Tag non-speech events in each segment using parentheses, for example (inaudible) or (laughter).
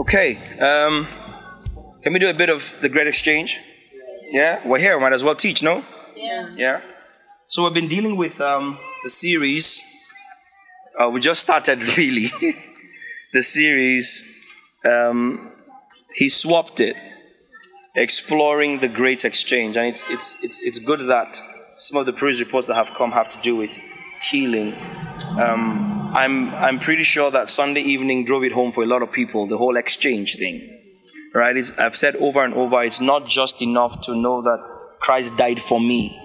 Okay, um, can we do a bit of the great exchange? Yeah, we're here. Might as well teach, no? Yeah. Yeah. So we've been dealing with um, the series. Uh, we just started (laughs) really the series. Um, he swapped it, exploring the great exchange, and it's it's it's it's good that some of the previous reports that have come have to do with healing. Um, I'm I'm pretty sure that Sunday evening drove it home for a lot of people. The whole exchange thing right? It's, I've said over and over, it's not just enough to know that Christ died for me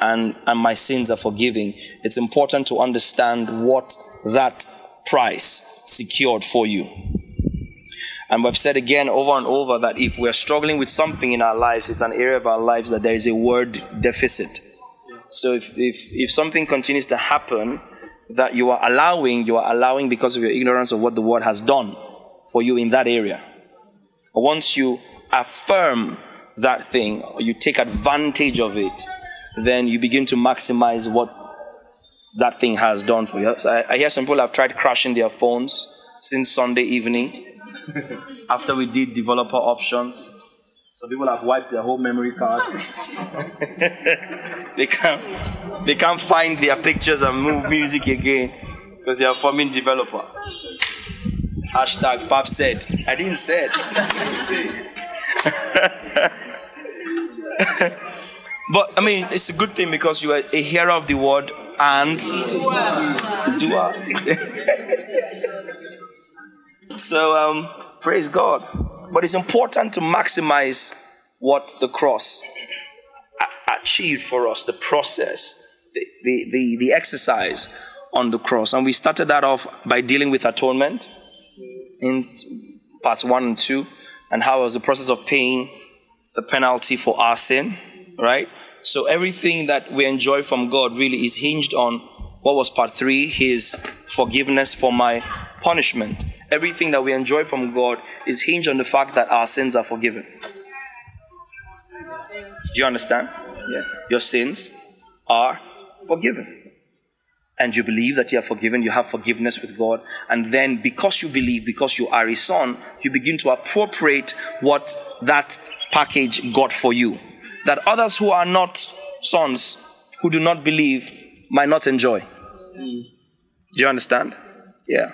and, and my sins are forgiven. It's important to understand what that price secured for you. And we've said again over and over that if we're struggling with something in our lives, it's an area of our lives that there is a word deficit. So if, if, if something continues to happen that you are allowing, you are allowing because of your ignorance of what the word has done for you in that area. Once you affirm that thing, or you take advantage of it, then you begin to maximize what that thing has done for you. So I, I hear some people have tried crashing their phones since Sunday evening (laughs) after we did developer options. Some people have wiped their whole memory cards. (laughs) (laughs) they can't they can't find their pictures and move music again because they are forming developer. Hashtag Pap said. I didn't say it. (laughs) but I mean, it's a good thing because you are a hearer of the word and doer. so, um, praise God. But it's important to maximize what the cross achieved for us, the process, the, the, the, the exercise on the cross. And we started that off by dealing with atonement in parts one and two, and how it was the process of paying the penalty for our sin, right? So everything that we enjoy from God really is hinged on what was part three, His forgiveness for my punishment. Everything that we enjoy from God is hinged on the fact that our sins are forgiven. Do you understand? Yeah. Your sins are forgiven and you believe that you are forgiven, you have forgiveness with God, and then because you believe, because you are a son, you begin to appropriate what that package got for you. That others who are not sons, who do not believe, might not enjoy. Mm. Do you understand? Yeah.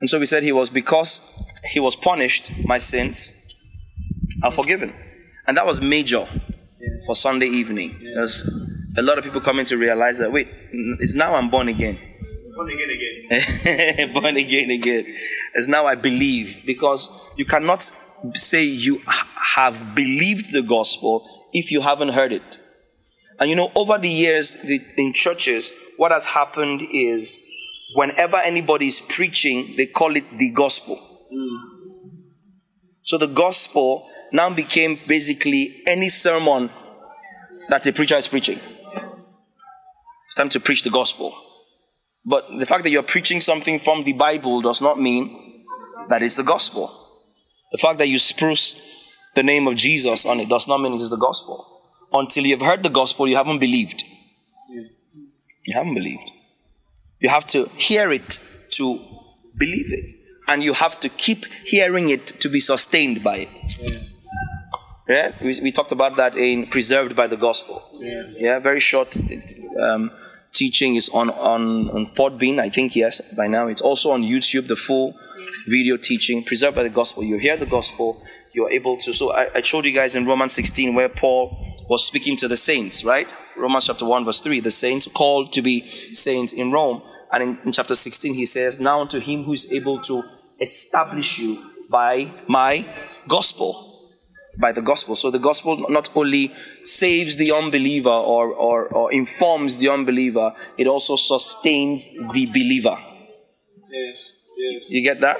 And so we said he was because he was punished, my sins are forgiven. And that was major for Sunday evening. There's a lot of people coming to realize that wait, it's now I'm born again. Born again again. (laughs) born again again. It's now I believe because you cannot say you have believed the gospel if you haven't heard it. And you know, over the years the, in churches, what has happened is whenever anybody is preaching, they call it the gospel. So the gospel now became basically any sermon that a preacher is preaching. It's time to preach the gospel. But the fact that you're preaching something from the Bible does not mean that it's the gospel. The fact that you spruce the name of Jesus on it does not mean it is the gospel. Until you've heard the gospel, you haven't believed. You haven't believed. You have to hear it to believe it. And you have to keep hearing it to be sustained by it. Yeah, we, we talked about that in Preserved by the Gospel. Yes. Yeah, very short um, teaching is on on on Podbean. I think yes, by now it's also on YouTube. The full video teaching, Preserved by the Gospel. You hear the gospel, you are able to. So I, I showed you guys in Romans 16 where Paul was speaking to the saints, right? Romans chapter 1 verse 3. The saints called to be saints in Rome, and in, in chapter 16 he says, "Now unto him who is able to establish you by my gospel." by the gospel. So the gospel not only saves the unbeliever or, or, or informs the unbeliever, it also sustains the believer. Yes. Yes. You get that?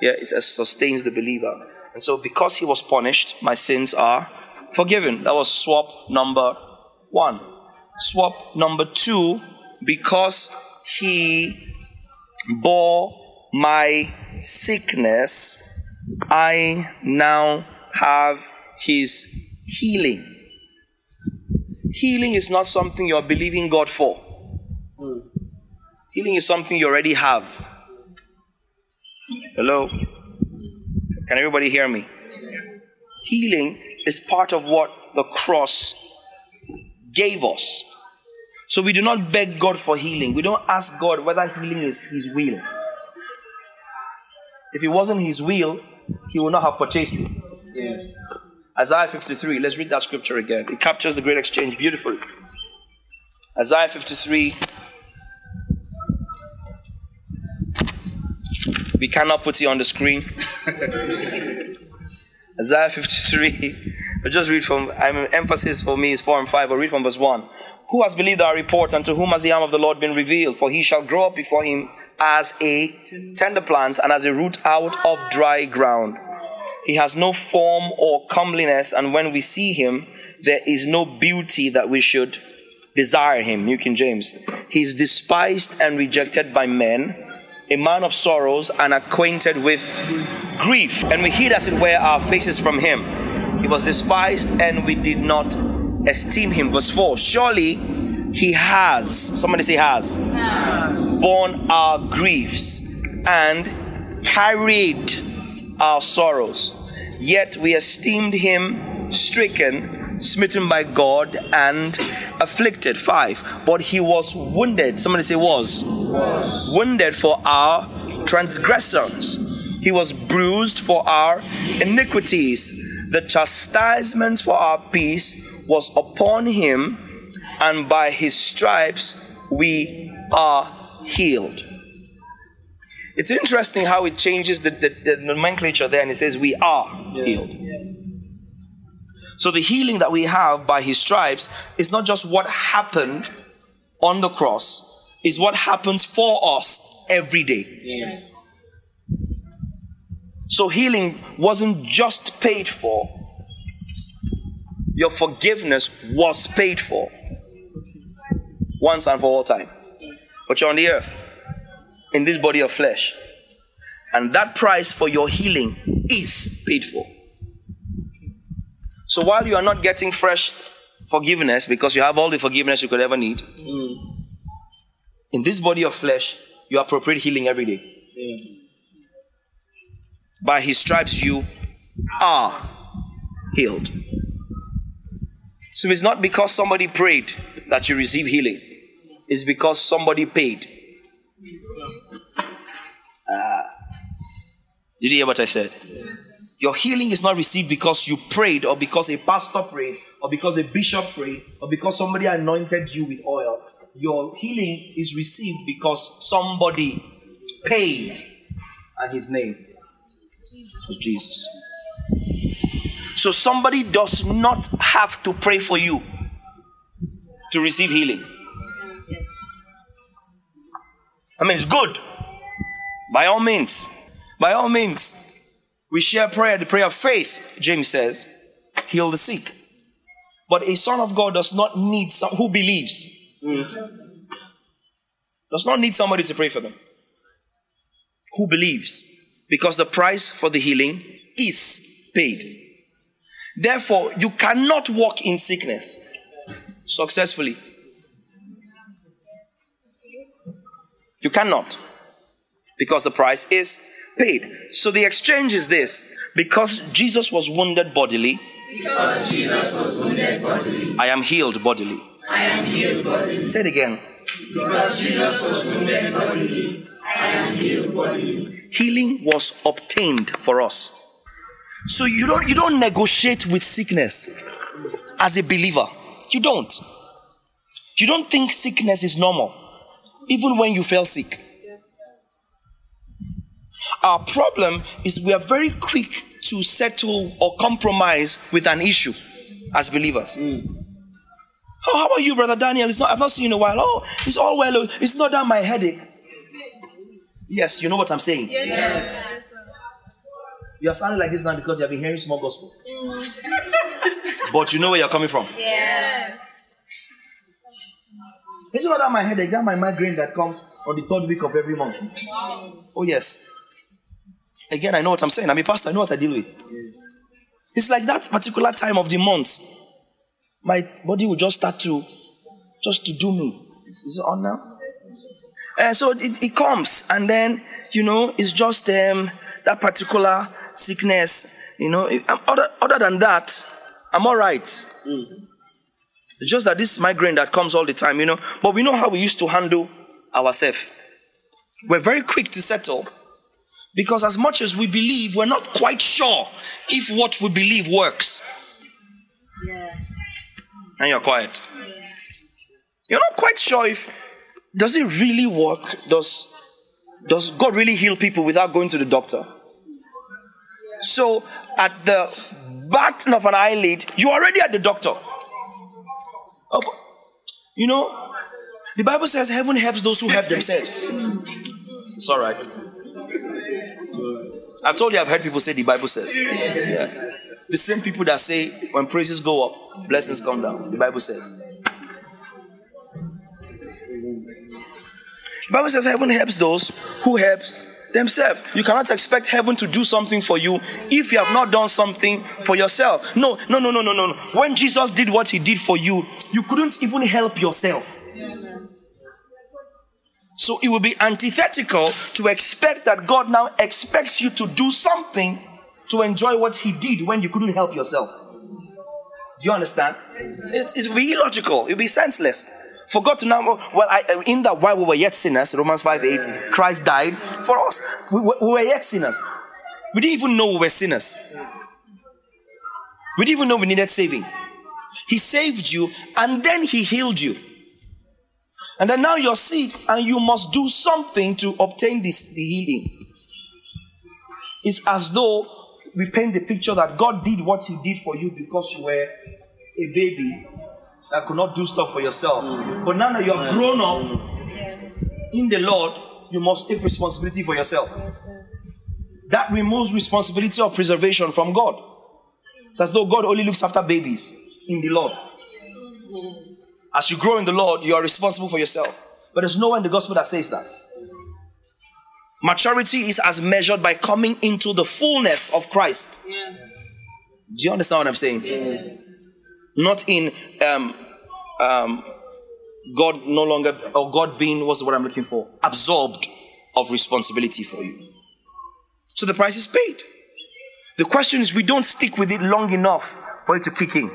Yeah, it sustains the believer. And so, because he was punished, my sins are forgiven. That was swap number one. Swap number two, because he bore my sickness, I now have his healing. Healing is not something you're believing God for. Healing is something you already have. Hello? Can everybody hear me? Healing is part of what the cross gave us. So we do not beg God for healing. We don't ask God whether healing is His will. If it wasn't His will, He would not have purchased it. Yes. Isaiah 53, let's read that scripture again. It captures the great exchange beautifully. Isaiah 53. We cannot put it on the screen. (laughs) Isaiah 53. (laughs) But just read from, I mean, emphasis for me is 4 and 5, but read from verse 1. Who has believed our report, and to whom has the arm of the Lord been revealed? For he shall grow up before him as a tender plant and as a root out of dry ground. He has no form or comeliness, and when we see him, there is no beauty that we should desire him. New King James. He is despised and rejected by men, a man of sorrows and acquainted with grief. And we hid, as it were, our faces from him. He was despised, and we did not esteem him. Verse 4 Surely he has, somebody say, has, Yes. borne our griefs and carried our sorrows. Yet we esteemed him stricken, smitten by God, and afflicted. 5. But he was wounded. Somebody say, was. Was. Wounded for our transgressions. He was bruised for our iniquities. The chastisement for our peace was upon him, and by his stripes we are healed. It's interesting how it changes the, the, the nomenclature there and it says we are healed. So the healing that we have by his stripes is not just what happened on the cross, is what happens for us every day. Yes. So healing wasn't just paid for, your forgiveness was paid for once and for all time. But you're on the earth in this body of flesh. And that price for your healing is paid for. So while you are not getting fresh forgiveness because you have all the forgiveness you could ever need, mm. in this body of flesh, you appropriate healing every day. Yeah. By his stripes you are healed. So it's not because somebody prayed that you receive healing, it's because somebody paid. Mm. Ah. did you hear what I said? Your healing is not received because you prayed, or because a pastor prayed, or because a bishop prayed, or because somebody anointed you with oil. Your healing is received because somebody paid, and his name was Jesus. So somebody does not have to pray for you to receive healing. I mean, it's good. By all means. By all means. We share prayer, the prayer of faith, James says. Heal the sick. But a son of God does not need some who believes. Does not need somebody to pray for them. Who believes. Because the price for the healing is paid. Therefore, you cannot walk in sickness successfully. You cannot. Because the price is paid. So the exchange is this because Jesus was wounded bodily, Because Jesus was wounded bodily, I am healed bodily. I am healed bodily. Say it again. Because Jesus was wounded bodily, I am healed bodily. Healing was obtained for us. So you don't you don't negotiate with sickness as a believer. You don't. You don't think sickness is normal, even when you fell sick. Our problem is we are very quick to settle or compromise with an issue as believers. Oh, how are you, brother Daniel? It's not, I've not seen you in a while. Oh, it's all well. It's not that my headache. Yes, you know what I'm saying. Yes. You are sounding like this now because you have been hearing small gospel. Mm. (laughs) but you know where you're coming from. Yes. Is it not that my headache, that my migraine that comes on the third week of every month? Oh, yes. Again, I know what I'm saying. I'm a pastor, I know what I deal with. It's like that particular time of the month. My body will just start to just to do me. Is, is it on now? And so it, it comes, and then you know, it's just um, that particular sickness. You know, um, other, other than that, I'm all right. It's just that this migraine that comes all the time, you know. But we know how we used to handle ourselves. We're very quick to settle because, as much as we believe, we're not quite sure if what we believe works. And you're quiet. You're not quite sure if does it really work? Does does God really heal people without going to the doctor? So, at the button of an eyelid, you're already at the doctor. Oh, you know, the Bible says heaven helps those who help themselves. It's all right. I've told you, I've heard people say the Bible says. Yeah. The same people that say when praises go up, blessings come down. The Bible says. The Bible says heaven helps those who help themselves. You cannot expect heaven to do something for you if you have not done something for yourself. No, no, no, no, no, no. no. When Jesus did what he did for you, you couldn't even help yourself. So it will be antithetical to expect that God now expects you to do something to enjoy what he did when you couldn't help yourself. Do you understand? It's, it will be illogical. It will be senseless. For God to now, well, I, uh, in that while we were yet sinners, Romans 5 8, Christ died for us. We, we were yet sinners. We didn't even know we were sinners. We didn't even know we needed saving. He saved you and then He healed you. And then now you're sick and you must do something to obtain this the healing. It's as though we paint the picture that God did what He did for you because you were a baby that could not do stuff for yourself. But now that you have grown up in the Lord, you must take responsibility for yourself. That removes responsibility of preservation from God. It's as though God only looks after babies in the Lord. As you grow in the Lord, you are responsible for yourself. But there's nowhere in the gospel that says that. Maturity is as measured by coming into the fullness of Christ. Do you understand what I'm saying? Not in um, um, God no longer, or God being, what's what I'm looking for? Absorbed of responsibility for you. So the price is paid. The question is, we don't stick with it long enough for it to kick in.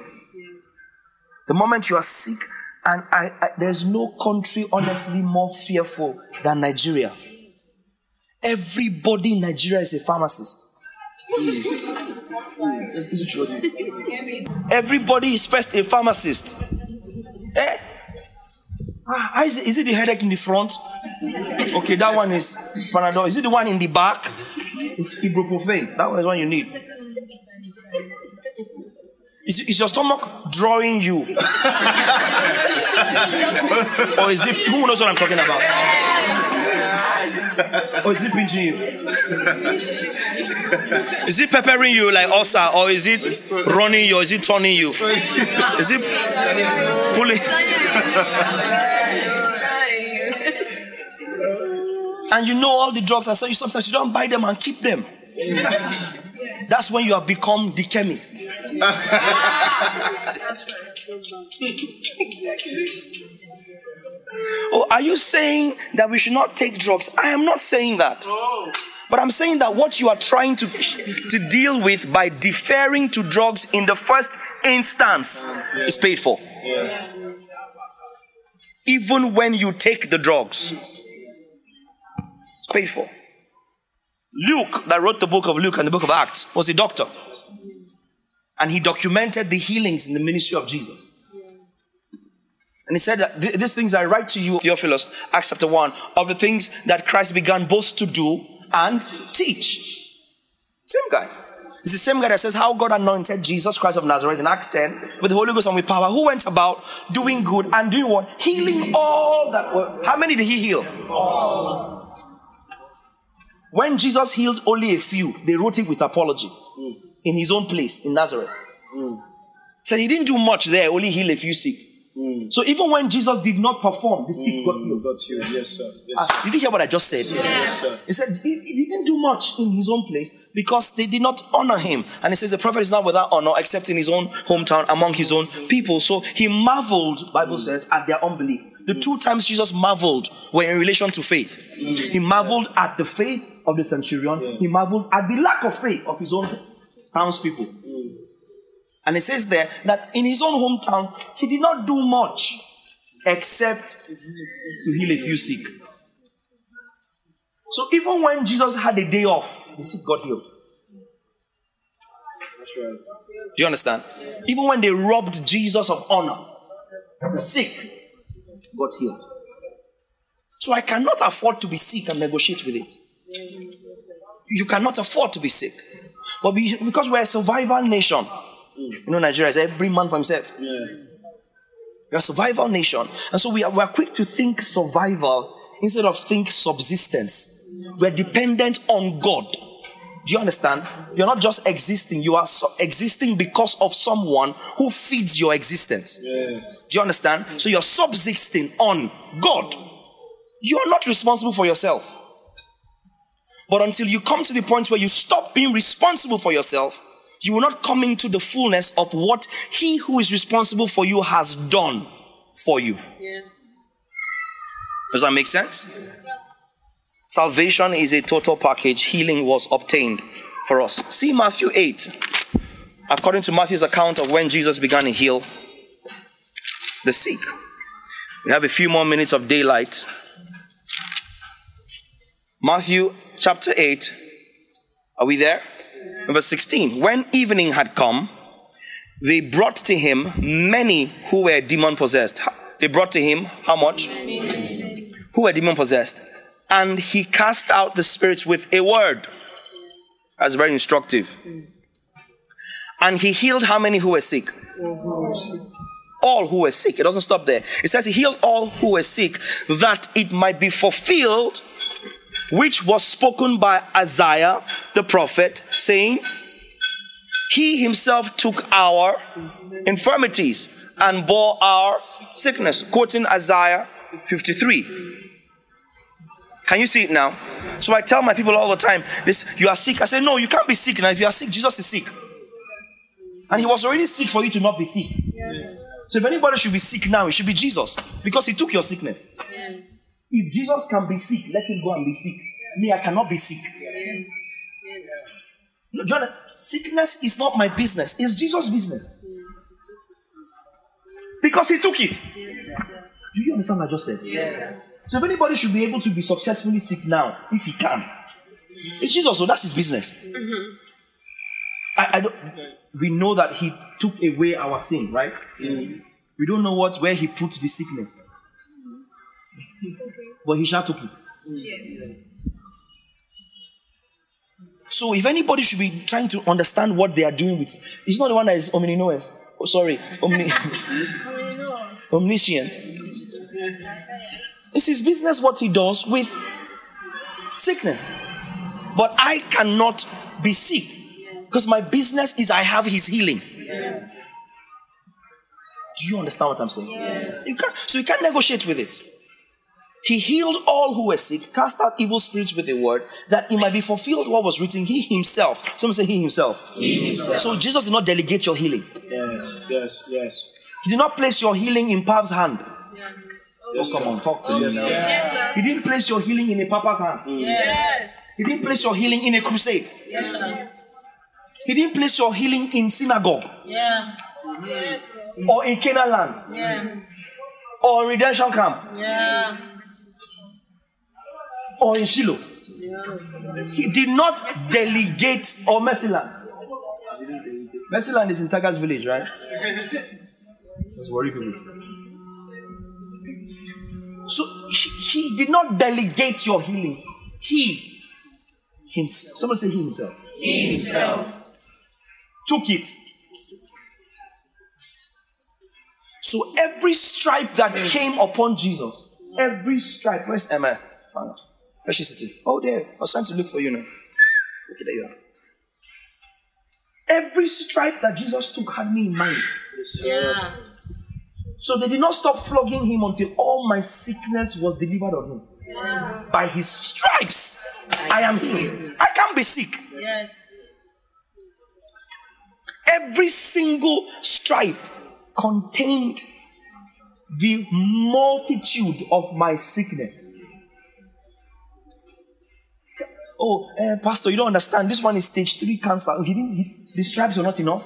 The moment you are sick, and I, I, there's no country honestly more fearful than Nigeria. Everybody in Nigeria is a pharmacist. Everybody is first a pharmacist. Eh? Ah, is, it, is it the headache in the front? Okay, that one is Panadol. Is it the one in the back? It's ibuprofen. That one is one you need. Is, is your stomach drawing you? (laughs) or is it, who knows what I'm talking about? Or is it pinching you? Is it peppering you like ulcer, or is it running you, or is it turning you? Is it pulling? and you know all the drugs, and so you sometimes you don't buy them and keep them. That's when you have become the chemist. Oh, are you saying that we should not take drugs? I am not saying that. But I'm saying that what you are trying to, to deal with by deferring to drugs in the first instance is paid for. Even when you take the drugs, it's paid for. Luke, that wrote the book of Luke and the book of Acts, was a doctor. And he documented the healings in the ministry of Jesus. And he said that "Th- these things I write to you, Theophilus, Acts chapter 1, of the things that Christ began both to do and teach. Same guy. It's the same guy that says how God anointed Jesus Christ of Nazareth in Acts 10 with the Holy Ghost and with power, who went about doing good and doing what? Healing all that were. How many did he heal? All. When Jesus healed only a few, they wrote it with apology hmm. In his own place in Nazareth. Mm. So he didn't do much there, only heal a few sick. Mm. So even when Jesus did not perform, the sick mm. got healed. Got healed. Yes, sir. Yes, Ah, sir. did you hear what I just said? Yes, sir. He said he, he didn't do much in his own place because they did not honor him. And he says the prophet is not without honor except in his own hometown among his own people. So he marveled, Bible says, at their unbelief. The two times Jesus marveled were in relation to faith. He marveled at the faith of the centurion. He marveled at the lack of faith of his own townspeople. And it says there that in his own hometown, he did not do much except to heal a few sick. So even when Jesus had a day off, the sick got healed. That's right. Do you understand? Even when they robbed Jesus of honor, the sick got healed. So I cannot afford to be sick and negotiate with it. You cannot afford to be sick. But we, because we're a survival nation, you know, Nigeria is every man for himself. Yeah. We're a survival nation. And so we are, we are quick to think survival instead of think subsistence. We're dependent on God. Do you understand? You're not just existing, you are so existing because of someone who feeds your existence. Yes. Do you understand? So you're subsisting on God. You're not responsible for yourself. But until you come to the point where you stop being responsible for yourself, you will not come into the fullness of what He who is responsible for you has done for you. Does that make sense? Salvation is a total package. Healing was obtained for us. See Matthew 8. According to Matthew's account of when Jesus began to heal the sick. We have a few more minutes of daylight. Matthew chapter 8. Are we there? Verse 16. When evening had come, they brought to him many who were demon possessed. They brought to him how much? Who were demon possessed. And he cast out the spirits with a word. That's very instructive. And he healed how many who were sick? all who were sick. It doesn't stop there. It says he healed all who were sick that it might be fulfilled which was spoken by Isaiah the prophet, saying, He himself took our infirmities and bore our sickness. Quoting Isaiah 53. Can you see it now? So I tell my people all the time, this you are sick. I say, No, you can't be sick now. If you are sick, Jesus is sick. And he was already sick for you to not be sick. So if anybody should be sick now, it should be Jesus. Because he took your sickness. If Jesus can be sick, let him go and be sick. Me, I cannot be sick. No, John, sickness is not my business, it's Jesus' business. Because he took it. Do you understand what I just said? So if anybody should be able to be successfully sick now, if he can, it's Jesus, so that's his business. Mm-hmm. I, I don't, we know that he took away our sin, right? Mm-hmm. We don't know what where he put the sickness. But he shall took it. So if anybody should be trying to understand what they are doing with, it's not the one that is omninos. Oh, sorry, omni, (laughs) omniscient. It's his business what he does with sickness. But I cannot be sick because my business is I have his healing. Do you understand what I'm saying? You can't, so you can't negotiate with it. He healed all who were sick, cast out evil spirits with a word, that it might be fulfilled what was written. He himself. Someone say he himself. So Jesus did not delegate your healing. Yes. Yes. Yes. He did not place your healing in Pap's hand. Yes. Oh, come sir. on, talk to me Yes, now. sir. He didn't place your healing in a papa's hand. Mm. Yes. He didn't place your healing in a crusade. Yes. He didn't place your healing in synagogue Yeah. or in Canaan land Yeah. or in redemption camp Yeah. Or in Shiloh. He did not delegate or Mercy land. Mercy land is in Tiger's village, right? Let's worry people. So he, he did not delegate your healing. He himself. Someone say he himself. He himself. took it. So every stripe that mm. came upon Jesus, every stripe, where's Emma? Found her. Where's she sitting? Oh, there. I was trying to look for you now. Okay, there you are. Every stripe that Jesus took had me in mind. Yeah. So they did not stop flogging him until all my sickness was delivered on him. Yeah. By his stripes, I am healed. I can't be sick. Yes. Every single stripe contained the multitude of my sickness. Oh, eh, Pastor, you don't understand. This one is stage three cancer. He didn't. He, the stripes were not enough.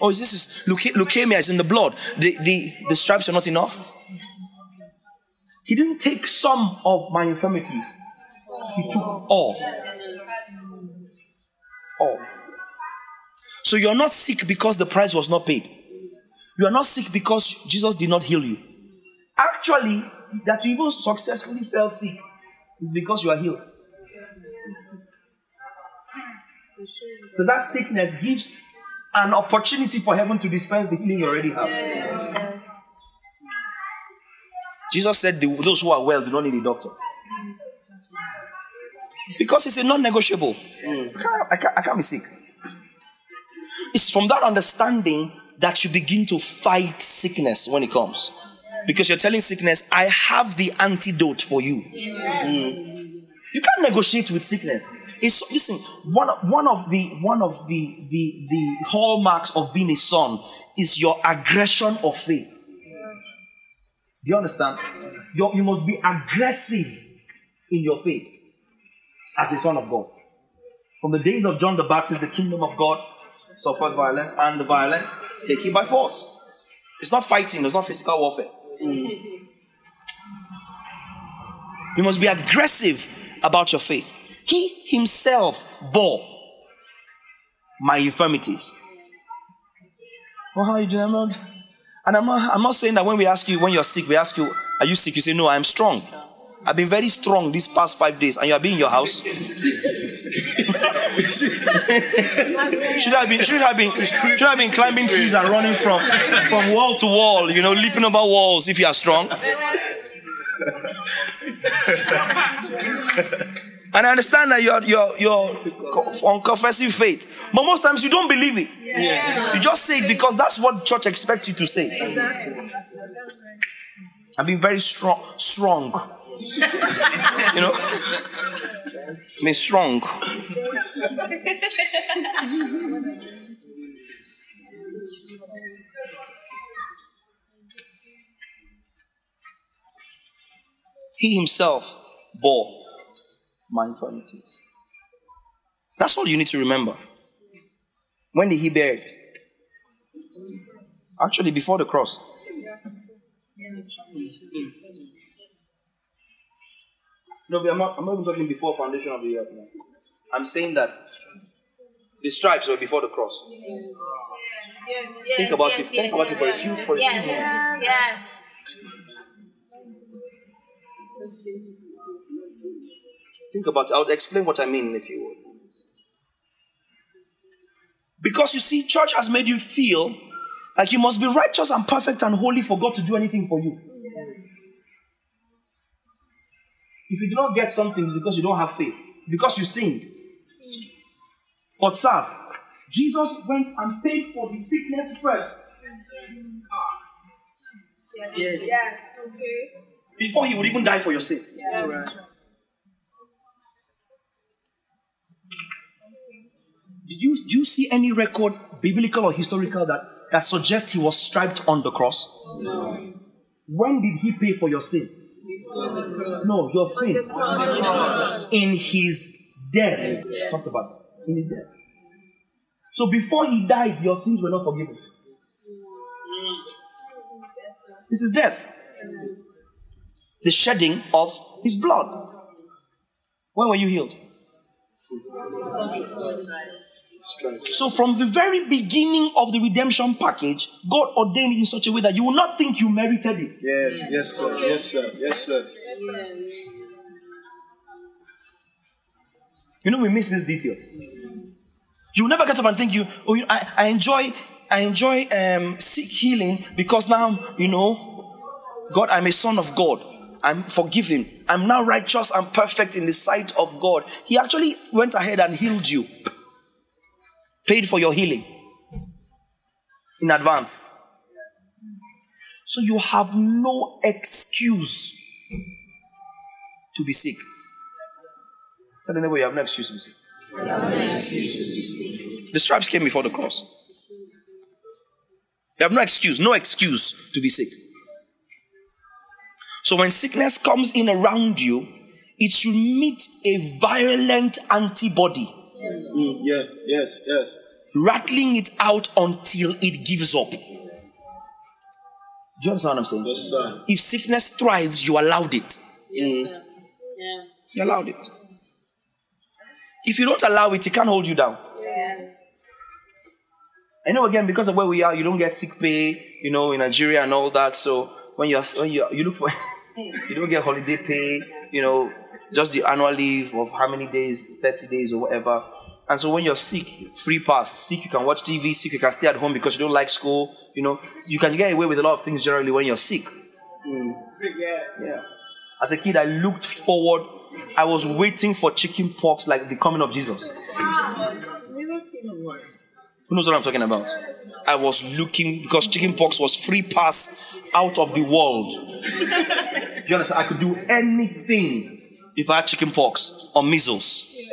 Oh, is this is leuke- leukemia is in the blood? The, the the stripes are not enough. He didn't take some of my infirmities. He took all. All. So you're not sick because the price was not paid. You are not sick because Jesus did not heal you. Actually, that you even successfully fell sick is because you are healed. So that sickness gives an opportunity for heaven to dispense the healing you already have. Jesus said, the- Those who are well do not need a doctor. Because it's a non negotiable. Mm. I, can't, I, can't, I can't be sick. It's from that understanding that you begin to fight sickness when it comes. Because you're telling sickness, I have the antidote for you. Mm. You can't negotiate with sickness. It's listen, one, one of the one of the, the the hallmarks of being a son is your aggression of faith. Do you understand? You're- you must be aggressive in your faith as a son of God. From the days of John the Baptist, the kingdom of God suffered violence, and the violent take it by force. It's not fighting, it's not physical warfare. Mm. You must be aggressive about your faith. He himself bore my infirmities. Well, how are you doing? I'm not, and I'm not, I'm not saying that when we ask you, when you're sick, we ask you, Are you sick? You say, No, I'm strong. I've been very strong these past five days, and you have been in your house. (laughs) should have been should have been should have been climbing trees and running from from wall to wall, you know, leaping over walls if you are strong. (laughs) And I understand that you're you're you're on confessing faith, but most times you don't believe it. You just say it because that's what church expects you to say. I've been very strong, strong. (laughs) you know, mean strong. He himself bore my infirmities. That's all you need to remember. When did he bear it? Actually, before the cross. No, I'm not, I'm not even talking before foundation of the earth. No. I'm saying that the stripes were before the cross. Think about it. Think about it for a few for a few moments. Yes. Think about it. I'll explain what I mean in a few words. Because you see, church has made you feel like you must be righteous and perfect and holy for God to do anything for you. If you do not get something, it's because you don't have faith, because you sinned. But, sirs, Jesus went and paid for the sickness first Yes. Yes. Okay. before he would even die for your sin. Did you, do you see any record, biblical or historical, that, that suggests he was striped on the cross? No. When did he pay for your sin? No, your sin. In his death. Talked about in his death. So before he died, your sins were not forgiven. This is death. The shedding of his blood. When were you healed? So, from the very beginning of the redemption package, God ordained it in such a way that you will not think you merited it. Yes, yes, sir. Yes, sir. Yes, sir. You know, we miss this detail. You never get up and think you, oh, you I, I enjoy, I enjoy um, sick healing because now, you know, God, I'm a son of God. I'm forgiven. I'm now righteous and perfect in the sight of God. He actually went ahead and healed you, paid for your healing in advance. So you have no excuse to be sick. Tell the you have no excuse to be sick. The stripes came before the cross. You have no excuse, no excuse to be sick. So when sickness comes in around you, it should meet a violent antibody. Mm, yeah, yes, yes. Rattling it out until it gives up. Do you understand what I'm saying? Yes, sir. If sickness thrives, you allowed it. Yeah. You allowed it. If you don't allow it, it can't hold you down. I know again because of where we are, you don't get sick pay, you know, in Nigeria and all that. So when you are, when you you look for, (laughs) you don't get holiday pay, you know, just the annual leave of how many days, thirty days or whatever. And so when you're sick, free pass. Sick, you can watch TV. Sick, you can stay at home because you don't like school. You know, you can get away with a lot of things generally when you're sick. Hmm. Yeah. As a kid, I looked forward. I was waiting for chicken pox like the coming of Jesus. Who knows what I'm talking about? I was looking because chicken pox was free pass out of the world. (laughs) you understand? I could do anything if I had chicken pox or measles.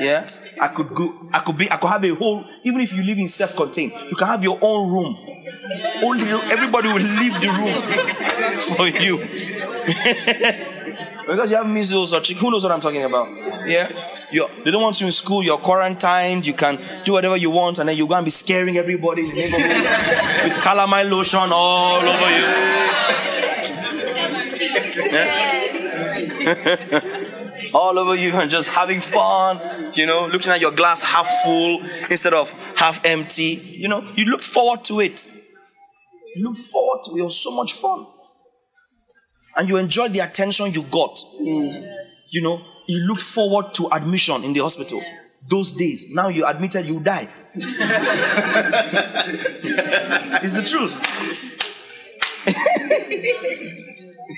Yeah? I could go, I could be, I could have a whole, even if you live in self-contained, you can have your own room. Only everybody will leave the room (laughs) for you. (laughs) because you have measles or chicken, who knows what I'm talking about? Yeah? You're, they don't want you in school, you're quarantined, you can do whatever you want, and then you're going to be scaring everybody (laughs) with calamine lotion all over you. Yeah? (laughs) all over you and (laughs) just having fun, you know, looking at your glass half full instead of half empty. You know, you look forward to it. You look forward to it. It was so much fun. And you enjoyed the attention you got. Mm. You know, you look forward to admission in the hospital. Those days, now you're admitted, you die. (laughs) it's the truth.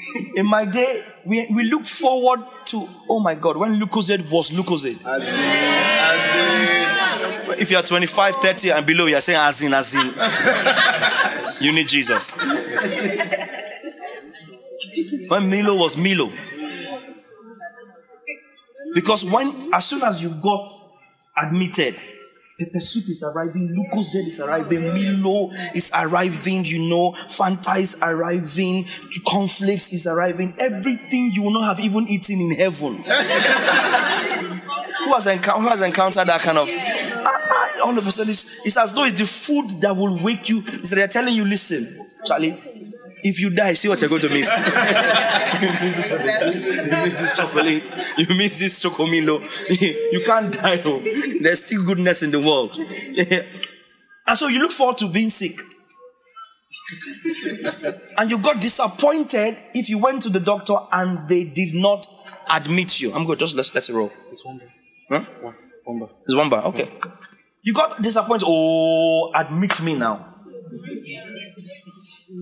(laughs) in my day, we, we look forward to, oh my God, when Lucozade was Lucozade. As in, as in. If you are 25, 30 and below, you are saying as in, as in. (laughs) you need Jesus. When Milo was Milo. Because when, as soon as you got admitted, pepper soup is arriving, Lucozade is arriving, Milo is arriving, you know, Fanta is arriving, cornflakes is arriving, everything you will not have even eaten in heaven. (laughs) who, has who has encountered that kind of? Ah, ah, all of a sudden, it's, it's as though it's the food that will wake you. It's they're telling you, listen, Charlie, if you die, see what you're going to miss. (laughs) you miss this chocolate. You miss this chocomilo. (laughs) you can't die. Oh. There's still goodness in the world. (laughs) and so you look forward to being sick. and you got disappointed if you went to the doctor and they did not admit you. I'm good. Just let's let it roll. It's one bar. Huh? One, one bar. It's one bar. Okay. You got disappointed. Oh, admit me now.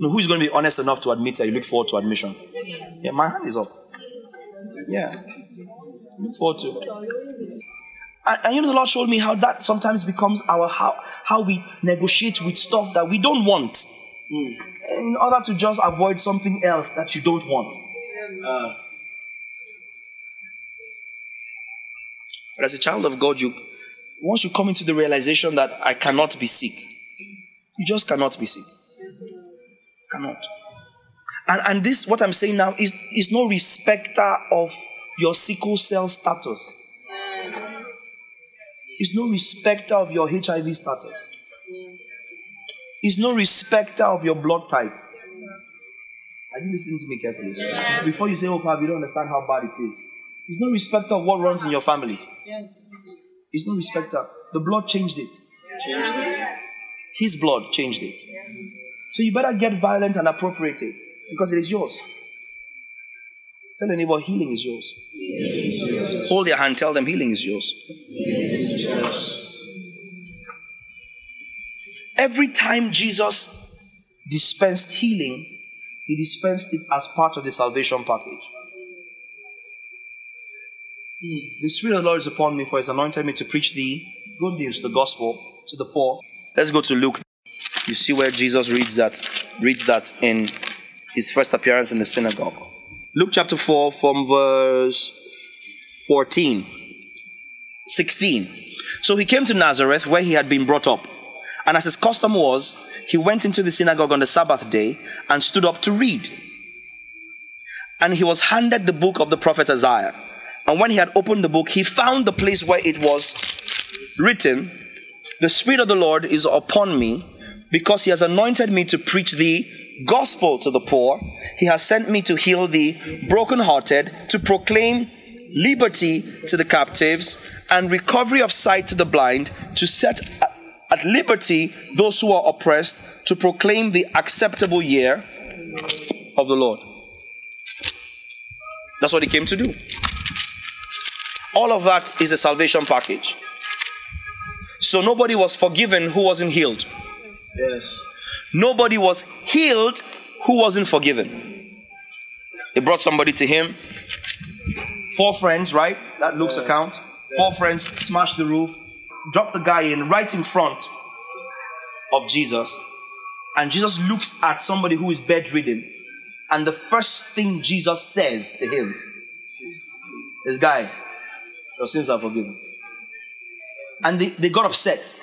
No, who's going to be honest enough to admit that you look forward to admission? Yeah, my hand is up. Yeah. Look forward to. And, and you know, the Lord showed me how that sometimes becomes our how how we negotiate with stuff that we don't want, in order to just avoid something else that you don't want. Uh, But as a child of God, you once you come into the realization that I cannot be sick, you just cannot be sick. Cannot. And, and this, what I'm saying now, is, is no respecter of your sickle cell status. It's no respecter of your HIV status. It's no respecter of your blood type. Are you listening to me carefully? Before you say, oh, Pab, you don't understand how bad it is. It's no respecter of what runs in your family. Yes. It's no respecter. The blood changed it. Changed it. His blood changed it. So you better get violent and appropriate it because it is yours. Tell your neighbor, healing is yours. Hold their hand, tell them healing is yours. Every time Jesus dispensed healing, He dispensed it as part of the salvation package. Hmm, the Spirit of the Lord is upon me, for He has anointed me to preach the good news, the gospel to the poor. Let's go to Luke. You see where Jesus reads that, reads that in his first appearance in the synagogue. Luke chapter 4 from verse 14. 16. So he came to Nazareth where he had been brought up. And as his custom was, he went into the synagogue on the Sabbath day and stood up to read. And he was handed the book of the prophet Isaiah. And when he had opened the book, he found the place where it was written, The Spirit of the Lord is upon me, because he has anointed me to preach the gospel to the poor. He has sent me to heal the brokenhearted, to proclaim liberty to the captives, and recovery of sight to the blind, to set at liberty those who are oppressed, to proclaim the acceptable year of the Lord. That's what he came to do. All of that is a salvation package. So nobody was forgiven who wasn't healed. Yes. Nobody was healed who wasn't forgiven. They brought somebody to him. Four friends, right? That Luke's account. Four friends smashed the roof, dropped the guy in right in front of Jesus. And Jesus looks at somebody who is bedridden. And the first thing Jesus says to him is, Guy, your sins are forgiven. And they, they got upset.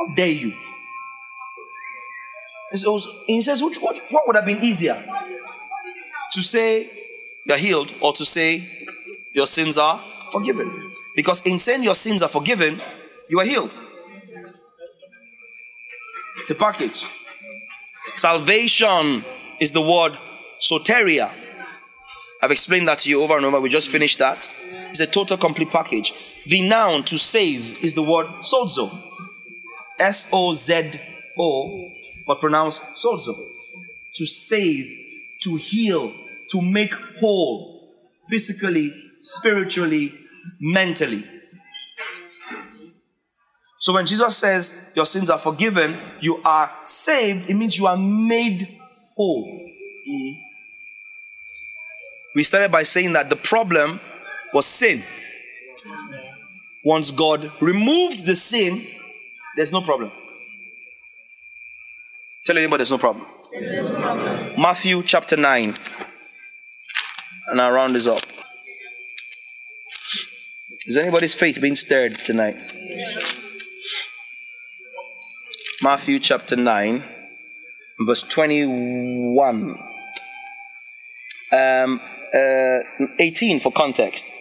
How dare you? So he says, which, what, what would have been easier? To say you're healed or to say your sins are forgiven? Because in saying your sins are forgiven, you are healed. It's a package. Salvation is the word soteria. I've explained that to you over and over. We just finished that. It's a total complete package. The noun to save is the word sozo. S O Z O, but pronounced sozo. To save, to heal, to make whole, physically, spiritually, mentally. So when Jesus says your sins are forgiven, you are saved, it means you are made whole. We started by saying that the problem was sin. Once God removed the sin, there's no problem. Tell anybody there's no problem. Matthew chapter 9. And I'll round this up. Is anybody's faith being stirred tonight? Matthew chapter 9, verse 21. Um, uh, 18 for context.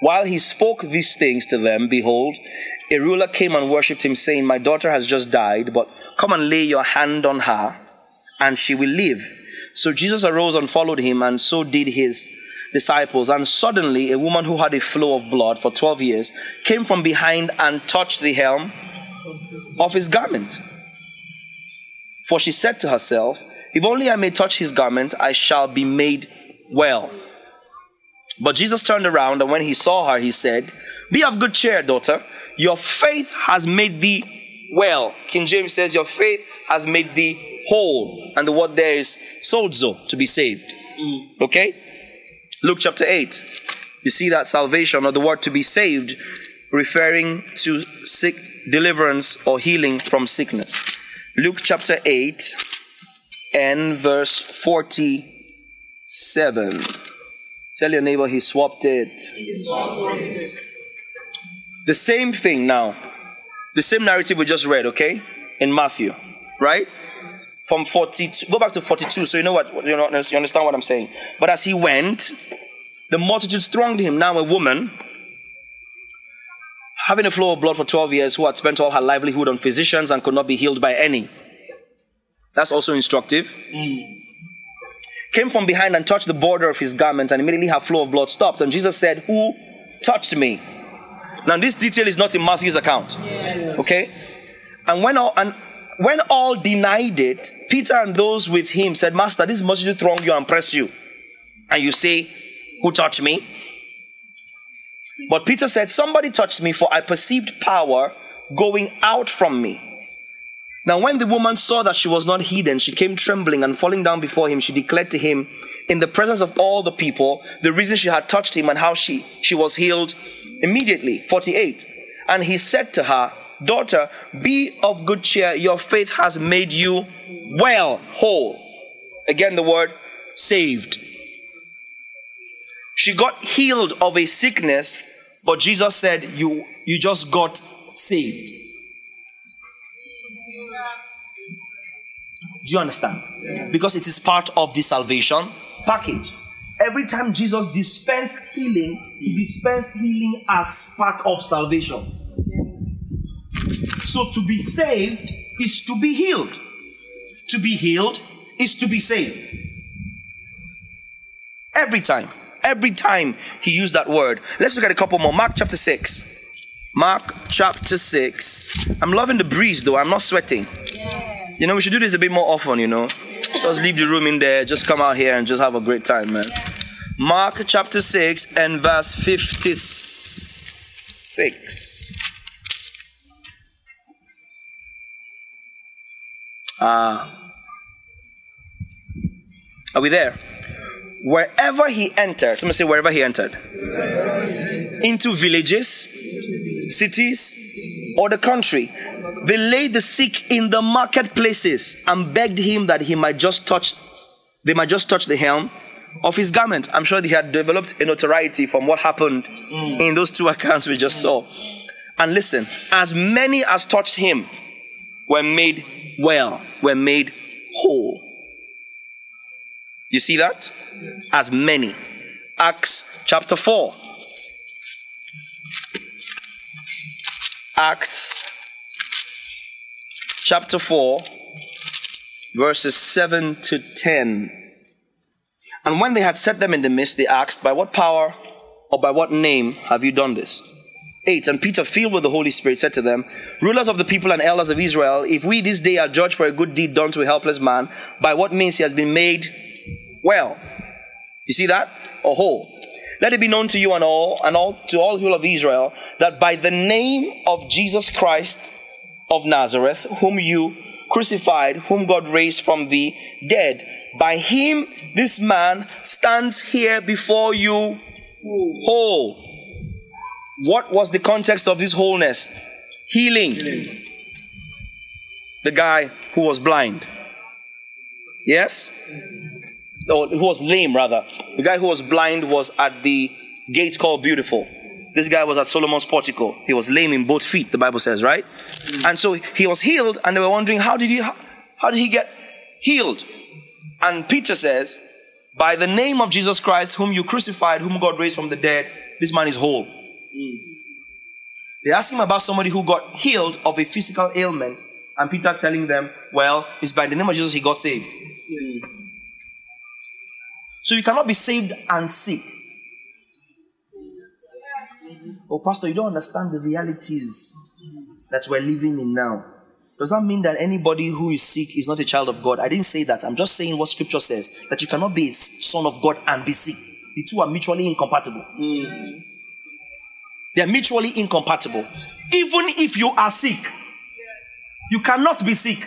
While he spoke these things to them, behold, a ruler came and worshipped him, saying, My daughter has just died, but come and lay your hand on her, and she will live. So Jesus arose and followed him, and so did his disciples. And suddenly, a woman who had a flow of blood for 12 years came from behind and touched the hem of his garment. For she said to herself, If only I may touch his garment, I shall be made well. But Jesus turned around, and when he saw her, he said, Be of good cheer, daughter. Your faith has made thee well. King James says, Your faith has made thee whole. And the word there is sozo, to be saved. Okay? Luke chapter 8. You see that salvation, or the word to be saved, referring to sick deliverance or healing from sickness. Luke chapter 8 and verse 47. Tell your neighbor he swapped it. The same thing now. The same narrative we just read, okay? In Matthew, right? From 42, go back to 42 so you know what, you, know, you understand what I'm saying. But as he went, the multitude thronged him. Now a woman, having a flow of blood for 12 years, who had spent all her livelihood on physicians and could not be healed by any. That's also instructive. Mm. Came from behind and touched the border of his garment, and immediately her flow of blood stopped. And Jesus said, Who touched me? Now, this detail is not in Matthew's account. Okay? And when all and when all denied it, Peter and those with him said, Master, this multitude throng you and press you. And you say, Who touched me? But Peter said, Somebody touched me, for I perceived power going out from me. Now, when the woman saw that she was not hidden, she came trembling and falling down before him. She declared to him, in the presence of all the people, the reason she had touched him and how she, she was healed immediately. 48. And he said to her, Daughter, be of good cheer. Your faith has made you well, whole. Again, the word saved. She got healed of a sickness, but Jesus said, You, you just got saved. Do you understand? Yeah. Because it is part of the salvation package. Every time Jesus dispensed healing, he hmm. dispensed healing as part of salvation. So to be saved is to be healed. To be healed is to be saved. Every time. Every time he used that word. Let's look at a couple more. Mark chapter 6. Mark chapter 6. I'm loving the breeze though. I'm not sweating. You know, we should do this a bit more often, you know. Just leave the room in there, just come out here and just have a great time, man. Mark chapter 6 and verse 56. Ah. Uh, are we there? Wherever he entered, someone say, wherever he entered, into villages, cities, or the country, they laid the sick in the marketplaces and begged him that he might just touch, they might just touch the hem of his garment. I'm sure they had developed a notoriety from what happened mm. in those two (laughs) accounts we just saw. And listen, as many as touched him were made well, were made whole. You see that? As many. Acts chapter 4. Acts chapter 4, verses 7 to 10. And when they had set them in the midst, they asked, By what power or by what name have you done this? 8. And Peter, filled with the Holy Spirit, said to them, Rulers of the people and elders of Israel, if we this day are judged for a good deed done to a helpless man, by what means he has been made well? You see that? Or whole. Let it be known to you and all, and all to all people of Israel, that by the name of Jesus Christ, of Nazareth, whom you crucified, whom God raised from the dead. By him, this man stands here before you whole. What was the context of this wholeness? Healing. Healing. The guy who was blind. Yes? Mm-hmm. Or who was lame, rather. The guy who was blind was at the gate called Beautiful. This guy was at Solomon's portico. He was lame in both feet, the Bible says, right? Mm. And so he was healed, and they were wondering, how did he, how, how did he get healed? And Peter says, by the name of Jesus Christ, whom you crucified, whom God raised from the dead, this man is whole. Mm. They asked him about somebody who got healed of a physical ailment, and Peter telling them, well, it's by the name of Jesus he got saved. So you cannot be saved and sick. Oh, Pastor, you don't understand the realities that we're living in now. Does that mean that anybody who is sick is not a child of God? I didn't say that. I'm just saying what scripture says that you cannot be a son of God and be sick. The two are mutually incompatible. Mm. They're mutually incompatible. Even if you are sick, you cannot be sick.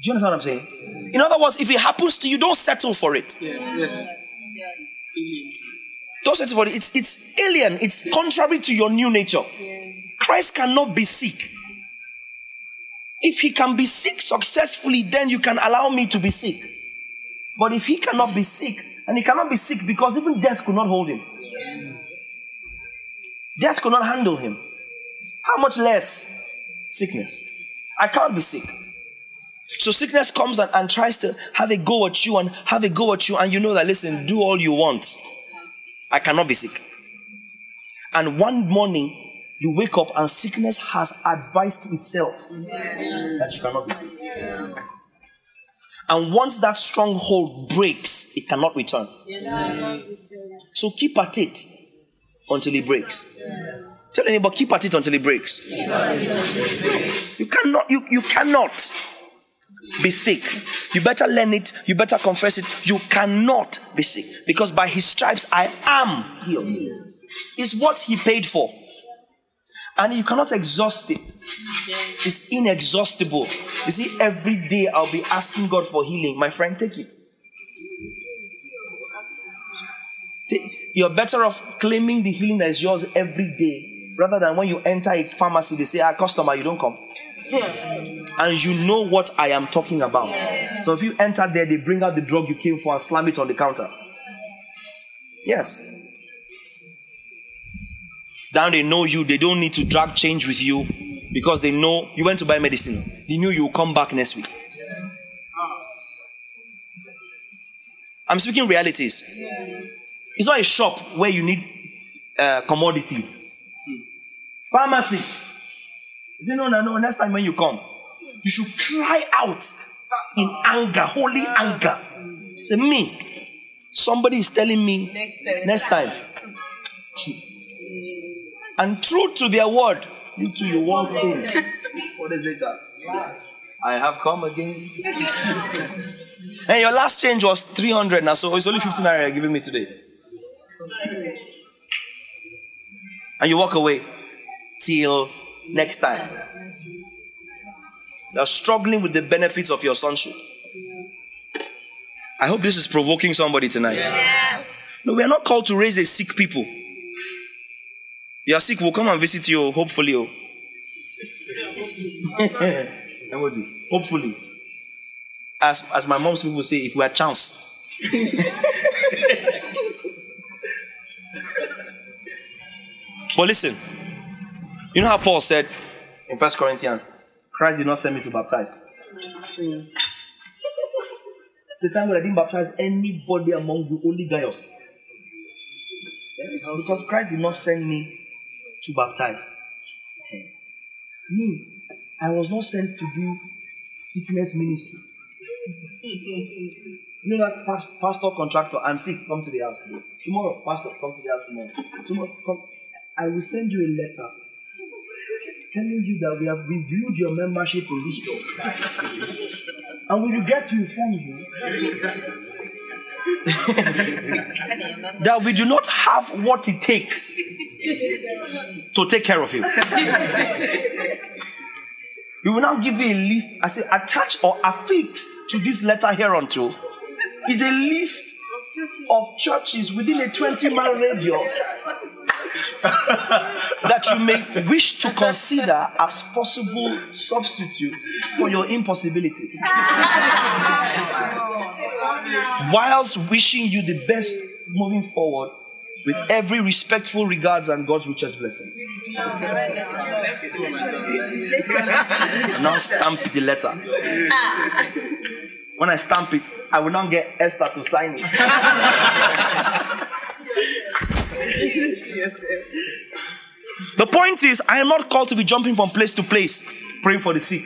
Do you understand what I'm saying? In other words, if it happens to you, don't settle for it. Yeah. Yes. Don't settle for it. It's, it's alien. It's contrary to your new nature. Christ cannot be sick. If he can be sick successfully, then you can allow me to be sick. But if he cannot be sick, and he cannot be sick because even death could not hold him, death could not handle him. How much less sickness? I can't be sick. So sickness comes and, and tries to have a go at you and have a go at you, and you know that listen, do all you want. I cannot be sick. And one morning, you wake up and sickness has advised itself that you cannot be sick. And once that stronghold breaks, it cannot return. So keep at it until it breaks. Tell anybody, keep at it until it breaks. You cannot, you, you cannot be sick. You better learn it. You better confess it. You cannot be sick because by his stripes I am healed. It's what he paid for. And you cannot exhaust it. it. is inexhaustible. You see, every day I'll be asking God for healing. My friend, take it. You're better off claiming the healing that is yours every day rather than when you enter a pharmacy, they say, ah, customer, you don't come. And you know what I am talking about. So if you enter there, they bring out the drug you came for and slam it on the counter. Yes. Now they know you, they don't need to drag change with you because they know you went to buy medicine. They knew you will come back next week. I'm speaking realities. It's not a shop where you need uh, commodities. Pharmacy. He said, No, no, no. Next time when you come, you should cry out in anger, holy anger. Say, Me, somebody is telling me next time. And true to their word, you too, you won't sin. What is it that? I have come again. (laughs) and your last change was 300 now, so it's only 15 naira you're giving me today. And you walk away till next time. You're struggling with the benefits of your sonship. I hope this is provoking somebody tonight. No, we are not called to raise a sick people. You are sick, we'll come and visit you, hopefully. oh. (laughs) hopefully. As, as my mom's people say, if we had chance. (laughs) but listen, you know how Paul said in First Corinthians, Christ did not send me to baptize. The time when I didn't baptize anybody among you, only Gaius. Because Christ did not send me to baptize. Me, I was not sent to do sickness ministry. You know that past, pastor contractor, I'm sick, come to the house. today. Tomorrow, pastor, come to the house tomorrow. Tomorrow, come. I will send you a letter telling you that we have reviewed your membership in this church. And we regret to inform you (laughs) that we do not have what it takes to take care of you. We will now give you a list. I say, attached or affixed to this letter hereunto is a list of churches within a 20 mile radius (laughs) that you may wish to consider as possible substitutes for your impossibilities. Whilst wishing you the best moving forward with every respectful regards and God's richest blessing. now stamp the letter. When I stamp it, I will not get Esther to sign it. (laughs) (laughs) The point is, I am not called to be jumping from place to place praying for the sick.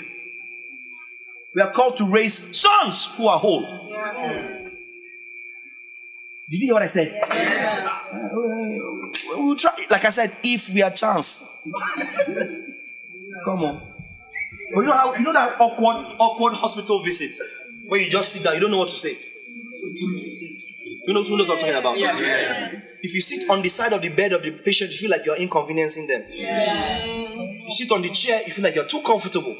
We are called to raise sons who are whole. Did you hear what I said? Uh, We'll try. Like I said, if we have chance. Come on. But you know how you know that awkward, awkward hospital visit where you just sit down, you don't know what to say. You know who knows what I'm talking about? If you sit on the side of the bed of the patient, you feel like you're inconveniencing them. You sit on the chair, you feel like you're too comfortable.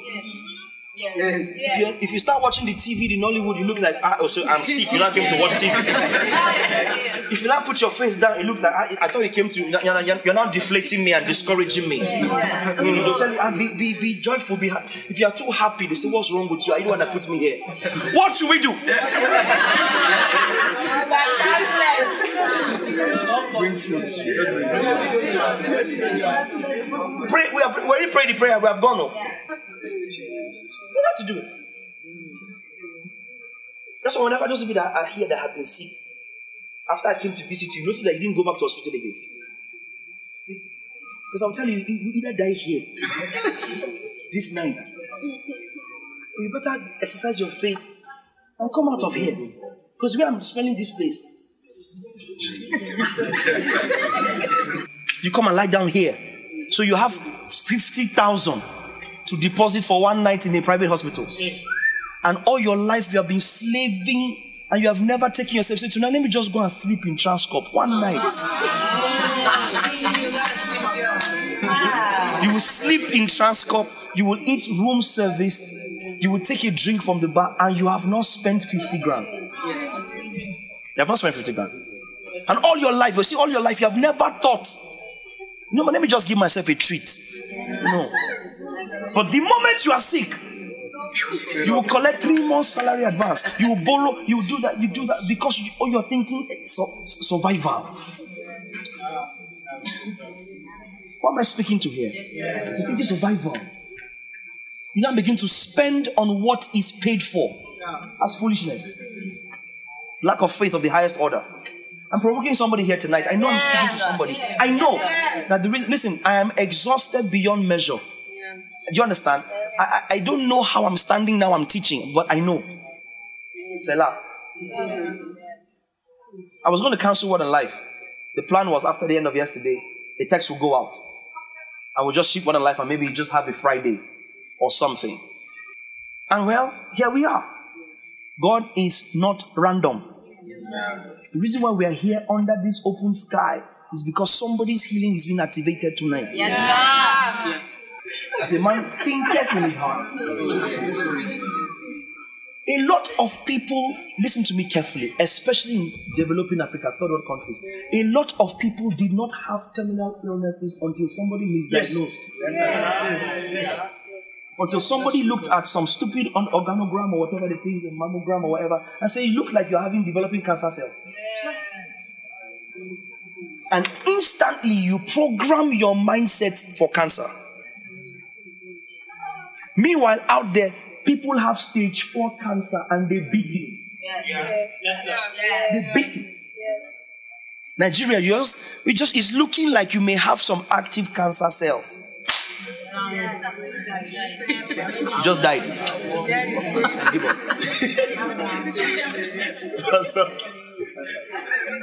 Yes. If you, if you start watching the TV in Nollywood, you look like ah, oh, so I'm (laughs) sick. You're not came to watch TV. (laughs) if you now put your face down, you look like ah, I thought you came to. You're, you're, you're now deflating me and discouraging me. You know, they'll tell you, ah, be, be, be joyful. Be ha-. If you are too happy, they say, what's wrong with you? Are you the one that put me here? What should we do? (laughs) Pray. We have we already prayed the prayer. We have gone. Oh. We have to do it. That's why whenever those of you that are here that have been sick, after I came to visit you, notice that you didn't go back to hospital again. Because I'll tell you, you you either die here (laughs) this night, or you better exercise your faith and come out of here. Because we are smelling this place. you come and lie down here. So you have 50,000 to deposit for one night in a private hospital. And all your life you have been slaving and you have never taken yourself. Say, tonight, let me just go and sleep in Transcorp one night. You will sleep in Transcorp, you will eat room service, you will take a drink from the bar, and you have not spent 50 grand. Yes. You have not spent 50 grand. And all your life, you see, all your life, you have never thought, no, but let me just give myself a treat. No. But the moment you are sick, you will collect three months salary advance. You will borrow. You will do that. You do that because you, all you're thinking so, survival. What am I speaking to here? You're thinking survival. You now begin to spend on what is paid for. That's foolishness. It's lack of faith of the highest order. I'm provoking somebody here tonight. I know I'm speaking to somebody. I know that the reason. Listen, I am exhausted beyond measure. Do you understand? I, I, don't know how I'm standing now, I'm teaching, but I know. Selah. I was going to cancel Word and Life. The plan was after the end of yesterday, the text will go out. I will just shoot Word and Life and maybe just have a Friday or something. And well, here we are. God is not random. The reason why we are here under this open sky is because somebody's healing is being activated tonight. Yes, sir. Yes. As a man thinketh in his heart. A lot of people, listen to me carefully, especially in developing Africa, third world countries. A lot of people did not have terminal illnesses until somebody misdiagnosed. Yes. Yes. Until somebody looked at some stupid organogram or whatever it is, a mammogram or whatever, and say, You look like you're having developing cancer cells. And instantly you program your mindset for cancer. Meanwhile, out there, people have stage four cancer and they beat it. Yes, yeah. yes sir. They beat it. Nigeria, yours, we just is looking like you may have some active cancer cells. You just died.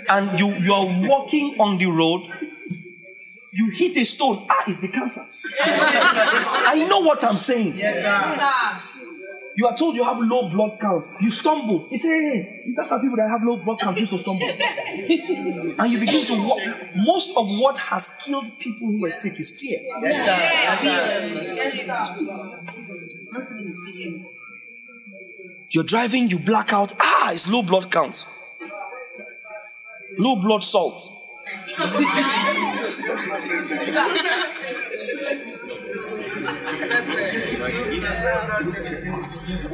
and you, you are walking on the road, you hit a stone. Ah, it's the cancer. I know what I'm saying. Yes, you are told you have low blood count. You stumble. You say, hey, that's how people that have low blood count used to stumble. (laughs) and you begin to walk. Most of what has killed people who are sick is fear. Yes, sir. Yes, sir. You're driving, you black out. Ah, it's low blood count. Low blood salt. (laughs) (laughs)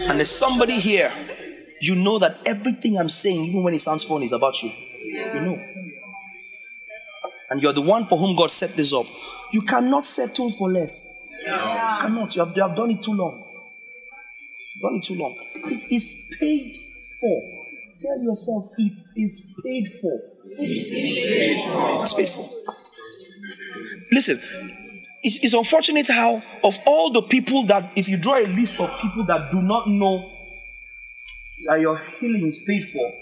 And there's somebody here, you know that everything I'm saying, even when it sounds funny, is about you. You know. And you're the one for whom God set this up. You cannot settle for less. You cannot. You have, you have done it too long. Done it too long. It is paid for. Tell yourself it is paid for. It's paid for. Listen, it's, it's unfortunate how, of all the people that, if you draw a list of people that do not know that your healing is paid for,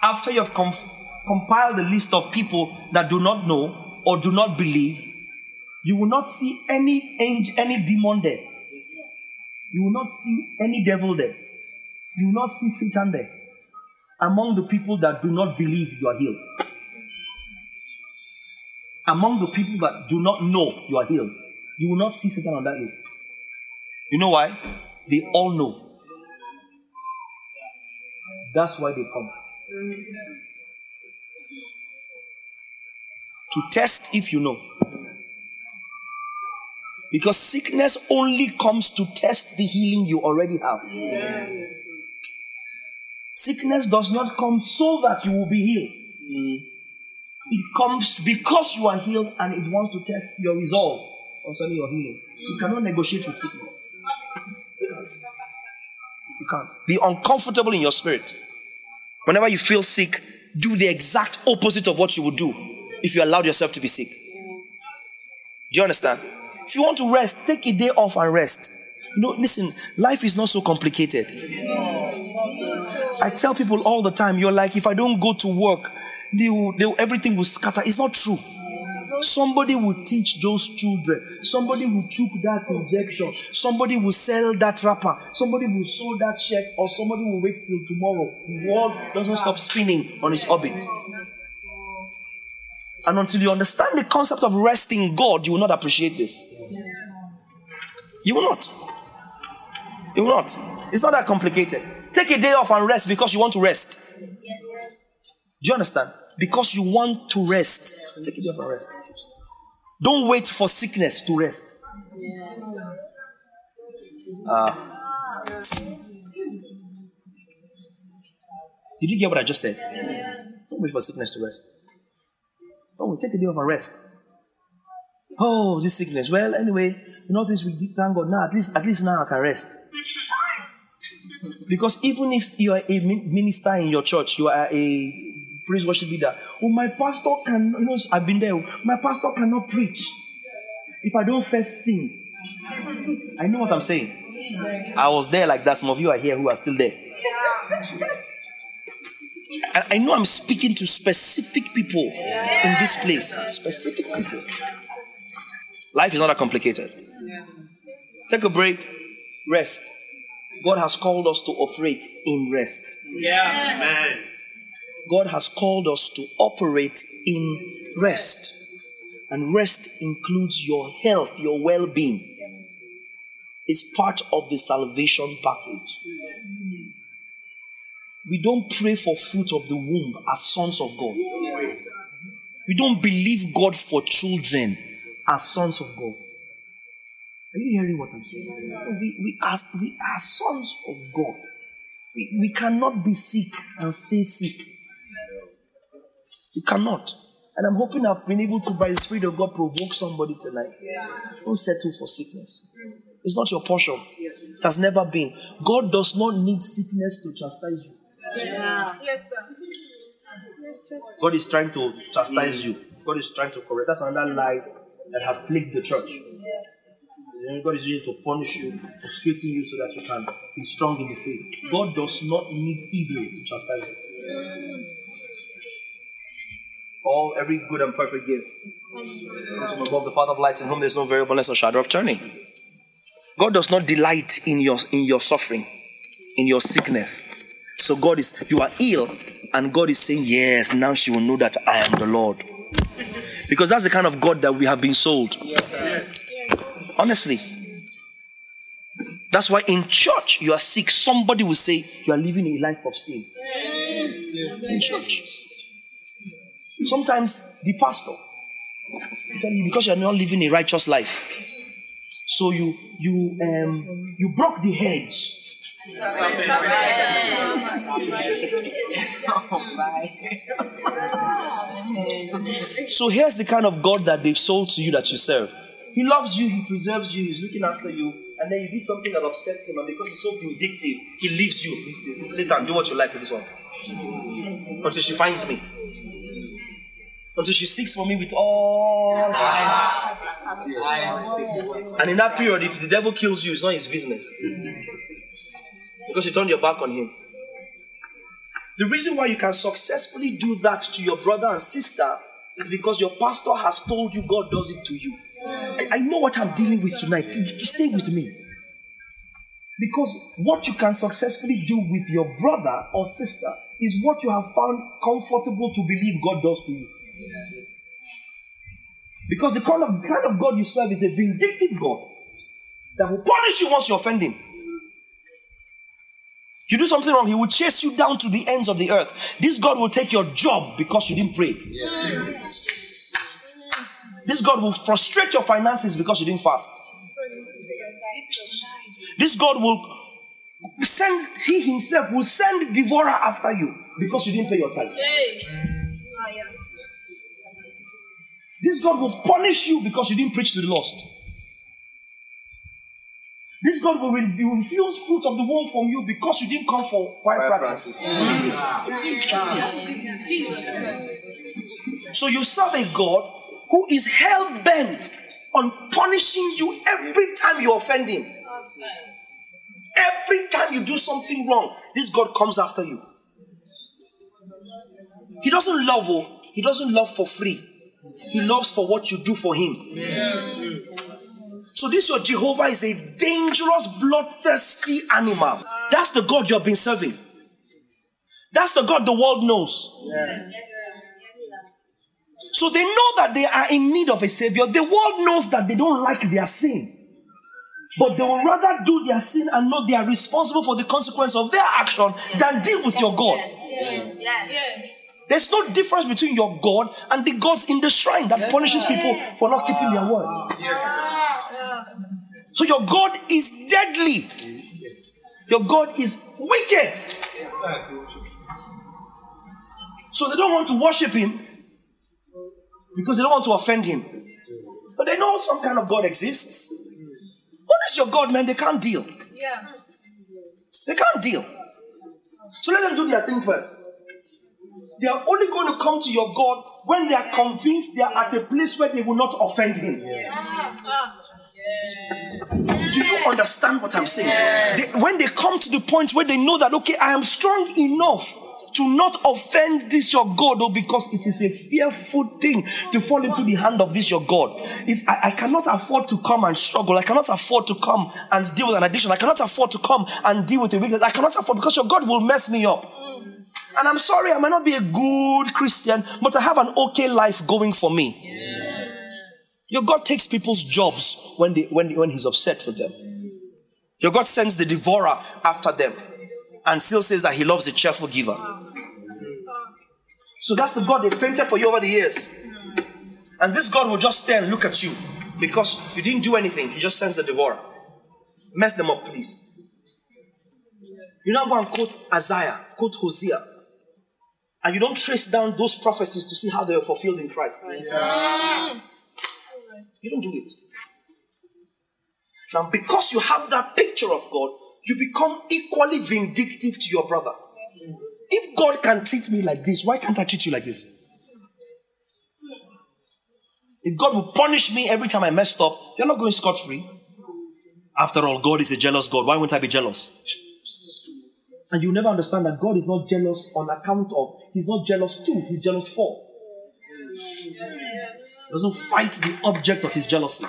after you've com- compiled the list of people that do not know or do not believe, you will not see any angel, any demon there. You will not see any devil there. You will not see Satan there. Among the people that do not believe you are healed among the people that do not know you are healed, you will not see Satan on that list. You know why? They all know. That's why they come. To test if you know. Because sickness only comes to test the healing you already have. Yes. Sickness does not come so that you will be healed. Mm. It comes because you are healed and it wants to test your resolve concerning your healing. You cannot negotiate with sickness. You can't. Be uncomfortable in your spirit. Whenever you feel sick, do the exact opposite of what you would do if you allowed yourself to be sick. Do you understand? If you want to rest, take a day off and rest. You know, listen, life is not so complicated. I tell people all the time, you're like, if I don't go to work, they will, they will, everything will scatter. It's not true. Somebody will teach those children. Somebody will choke that injection. Somebody will sell that wrapper. Somebody will sew that check, or somebody will wait till tomorrow. The world doesn't stop spinning on its orbit. And until you understand the concept of resting God, you will not appreciate this. You will not. You will not. It's not that complicated. Take a day off and rest because you want to rest. Do you understand? Because you want to rest. Take a day and rest. Don't wait for sickness to rest. Uh, did you get what I just said? Don't wait for sickness to rest. Don't wait. Take a day off and rest. Oh, this sickness. Well, anyway, you know this we did thank God. Now at least at least now I can rest. Because even if you are a minister in your church, you are a praise worship leader. Oh, my pastor can, you know, I've been there. Oh, my pastor cannot preach if I don't first sing. I know what I'm saying. I was there like that. Some of you are here who are still there. I, I know I'm speaking to specific people in this place. Specific people. Life is not that complicated. Take a break, rest. God has called us to operate in rest. Yeah, man. God has called us to operate in rest. And rest includes your health, your well being. It's part of the salvation package. We don't pray for fruit of the womb as sons of God. We don't believe God for children as sons of God. Are you hearing what I'm saying? We, we, are, we are sons of God. We, we cannot be sick and stay sick. You cannot. And I'm hoping I've been able to, by the Spirit of God, provoke somebody tonight. Yes. Don't settle for sickness. It's not your portion. It has never been. God does not need sickness to chastise you. Yeah. Yes, sir. God is trying to chastise you. God is trying to correct. That's another lie that has plagued the church. God is using to punish you, to straighten you so that you can be strong in the faith. God does not need evil to chastise you all every good and perfect gift from above the Father of lights, in whom there is no variableness or shadow of turning. God does not delight in your in your suffering, in your sickness. So God is you are ill, and God is saying, Yes, now she will know that I am the Lord. Because that's the kind of God that we have been sold. Yes. Honestly. That's why in church you are sick, somebody will say you are living a life of sin. In church. Sometimes the pastor tell you because you are not living a righteous life. So you you um you broke the hedge. (laughs) so here's the kind of God that they've sold to you that you serve. He loves you, he preserves you, he's looking after you, and then you did something that upsets him, and because he's so vindictive, he leaves you. Satan, do what you like with this one. Until she finds me until she seeks for me with all her heart. And in that period, if the devil kills you, it's not his business. Because you turned your back on him. The reason why you can successfully do that to your brother and sister is because your pastor has told you God does it to you. I, know what I'm dealing with tonight. Stay with me. Because what you can successfully do with your brother or sister is what you have found comfortable to believe God does to you. Because the kind of, kind of God you serve is a vindictive God that will punish you once you offend Him. You do something wrong, He will chase you down to the ends of the earth. This God will take your job because you didn't pray. This God will frustrate your finances because you didn't fast. This God will send, He Himself will send devourer after you because you didn't pay your tithe. This God will punish you because you didn't preach to the lost. This God will, will refuse fruit of the womb from you because you didn't come for quiet practice. So you serve a God who is hell bent on punishing you every time you offend him. Every time you do something wrong, this God comes after you. He doesn't love, oh, he doesn't love for free. He loves for what you do for him. So this your Jehovah is a dangerous, bloodthirsty animal. That's the God you have been serving. That's the God the world knows. So they know that they are in need of a savior. The world knows that they don't like their sin. But they will rather do their sin and know they are responsible for the consequence of their action than deal with your God. Yes. Yes. There's no difference between your God and the gods in the shrine that punishes people for not keeping their word. So your God is deadly. Your God is wicked. So they don't want to worship him because they don't want to offend him. But they know some kind of God exists. What is your God, man? They can't deal. Yeah. They can't deal. So let them do their thing first. They are only going to come to your God when they are convinced they are at a place where they will not offend him. Do you understand what I'm saying? They- when they come to the point where they know that, okay, I am strong enough to not offend this your God, oh, because it is a fearful thing to fall into the hand of this your God. If I, I cannot afford to come and struggle, I cannot afford to come and deal with an addiction, I cannot afford to come and deal with a weakness, I cannot afford because your God will mess me up. Mm. And I'm sorry, I might not be a good Christian, but I have an okay life going for me. Your God takes people's jobs when, they, when, when He's upset with them. Your God sends the devourer after them and still says that He loves a cheerful giver. So that's the God they painted for you over the years. And this God will just stare and look at you because you didn't do anything. He just sends the devourer. Mess them up, please. You now go and quote Isaiah, quote Hosea, and you don't trace down those prophecies to see how they were fulfilled in Christ. You don't do it. Now, because you have that picture of God, you become equally vindictive to your brother. If God can treat me like this, why can't I treat you like this? If God will punish me every time I messed up, you're not going scot free. After all, God is a jealous God. Why wouldn't I be jealous? And you never understand that God is not jealous on account of, He's not jealous to, He's jealous for. He doesn't fight the object of His jealousy.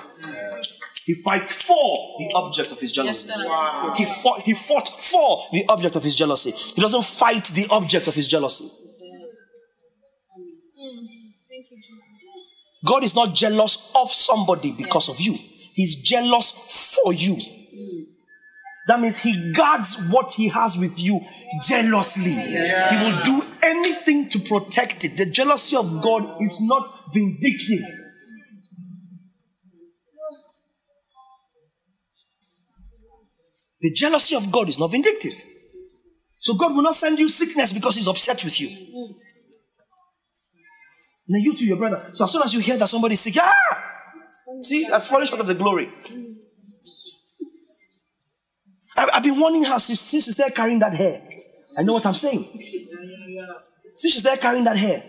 He fights for the object of his jealousy. he, fought, he fought for the object of his jealousy. He doesn't fight the object of his jealousy. God is not jealous of somebody because of you, He's jealous for you. That means He guards what He has with you jealously. He will do anything to protect it. The jealousy of God is not vindictive. The jealousy of God is not vindictive. So God will not send you sickness because He's upset with you. Now you to your brother. So as soon as you hear that somebody is sick, ah! See, that's falling short of the glory. I've, been warning her since, since she's there carrying that hair. I know what I'm saying. Since she's there carrying that hair.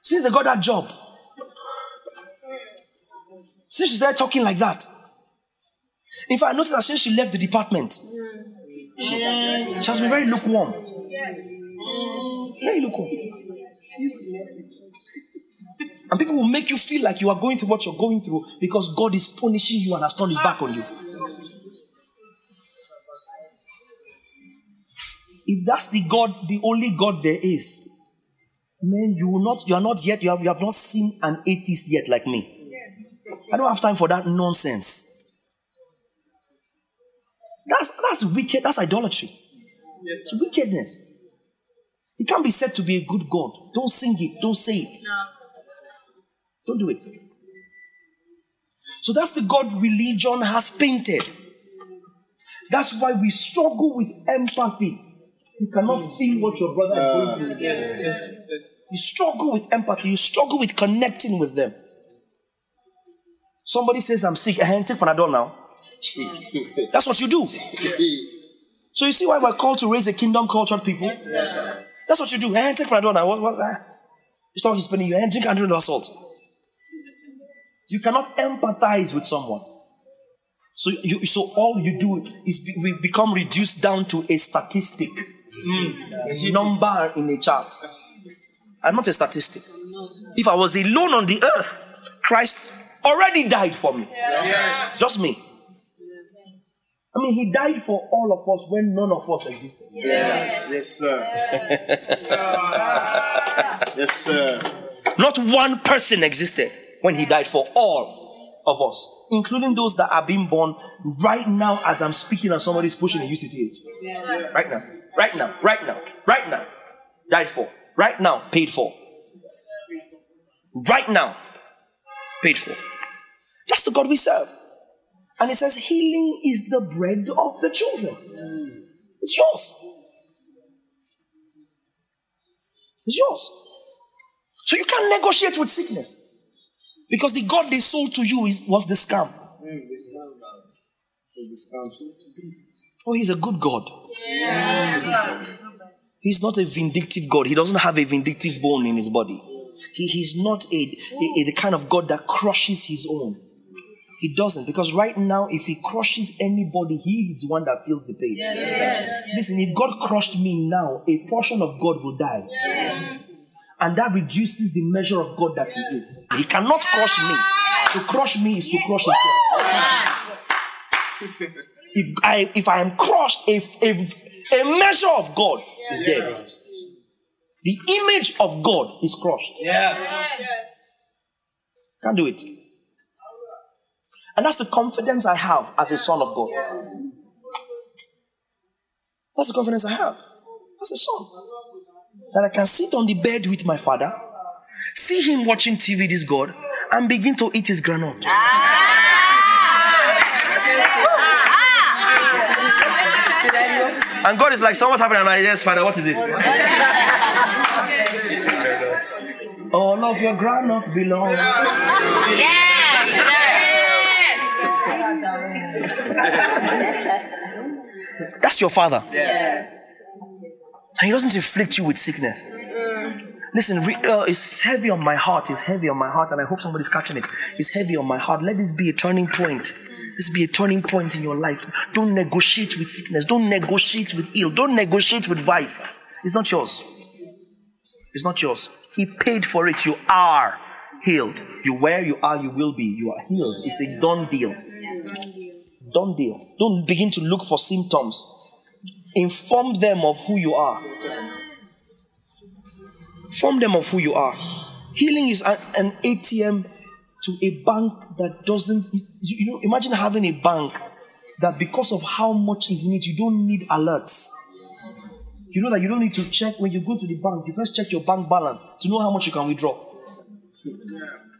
Since they got that job. Since she's there talking like that. In fact, I noticed that since she left the department, she has been very lukewarm. Very lukewarm. And people will make you feel like you are going through what you're going through because God is punishing you and has turned his back on you. If that's the God, the only God there is, man, you will not, you are not yet, you have, you have not seen an atheist yet like me. I don't have time for that nonsense. That's that's wicked, that's idolatry. It's wickedness. It can't be said to be a good God. Don't sing it, don't say it. Don't do it. So that's the God religion has painted. That's why we struggle with empathy. You cannot feel what your brother is going through. You struggle with empathy, you struggle with connecting with them. Somebody says, I'm sick, eh, take Panadol now. That's what you do. So you see why we're called to raise a kingdom cultured people? That's what you do. Eh, take Panadol now. What, what? It's not his spending you. Eh, drink Andrew salt. You cannot empathize with someone. So, you, so all you do is be, we become reduced down to a statistic, a number in a chart. I'm not a statistic. If I was alone on the earth, Christ already died for me. Yes. Just me. I mean, He died for all of us when none of us existed. Yes. Yes, sir. (laughs) yes, sir. Not one person existed when He died for all of us, including those that are being born right now as I'm speaking and somebody's pushing a UCTH. Right now, right now, right now, right now. Died for. Right now, paid for. Right now, paid for. That's the God we serve. And it says, healing is the bread of the children. It's yours. It's yours. So you can't negotiate with sickness. Because the God they sold to you is, was the scam. Oh, he's a good God. He's not a vindictive God. He doesn't have a vindictive bone in his body. He, he's not a, a, a the kind of God that crushes his own. He doesn't. Because right now, if he crushes anybody, he is one that feels the pain. Yes. Listen, if God crushed me now, a portion of God will die. And that reduces the measure of God that He is. He cannot crush me. To crush me is to crush Himself. (laughs) If I if I am crushed, if, if a measure of God is dead, the image of God is crushed. Can't do it. And that's the confidence I have as a son of God. That's the confidence I have as a son. That I can sit on the bed with my father, see him watching TV, this God, and begin to eat his granite. And God is like, so what's happening? I'm like, yes, Father, what is it? All of your granite belongs. That's your father. And he doesn't inflict you with sickness. Listen, re- uh, it's heavy on my heart. It's heavy on my heart, and I hope somebody's catching it. It's heavy on my heart. Let this be a turning point. This be a turning point in your life. Don't negotiate with sickness. Don't negotiate with ill. Don't negotiate with vice. It's not yours. It's not yours. He paid for it. You are healed. You where you are, you will be. You are healed. It's a done deal. Done deal. Don't begin to look for symptoms. Inform them of who you are. Inform them of who you are. Healing is a- an ATM to a bank that doesn't. You know, imagine having a bank that because of how much is in it, you don't need alerts. You know that you don't need to check when you go to the bank. You first check your bank balance to know how much you can withdraw.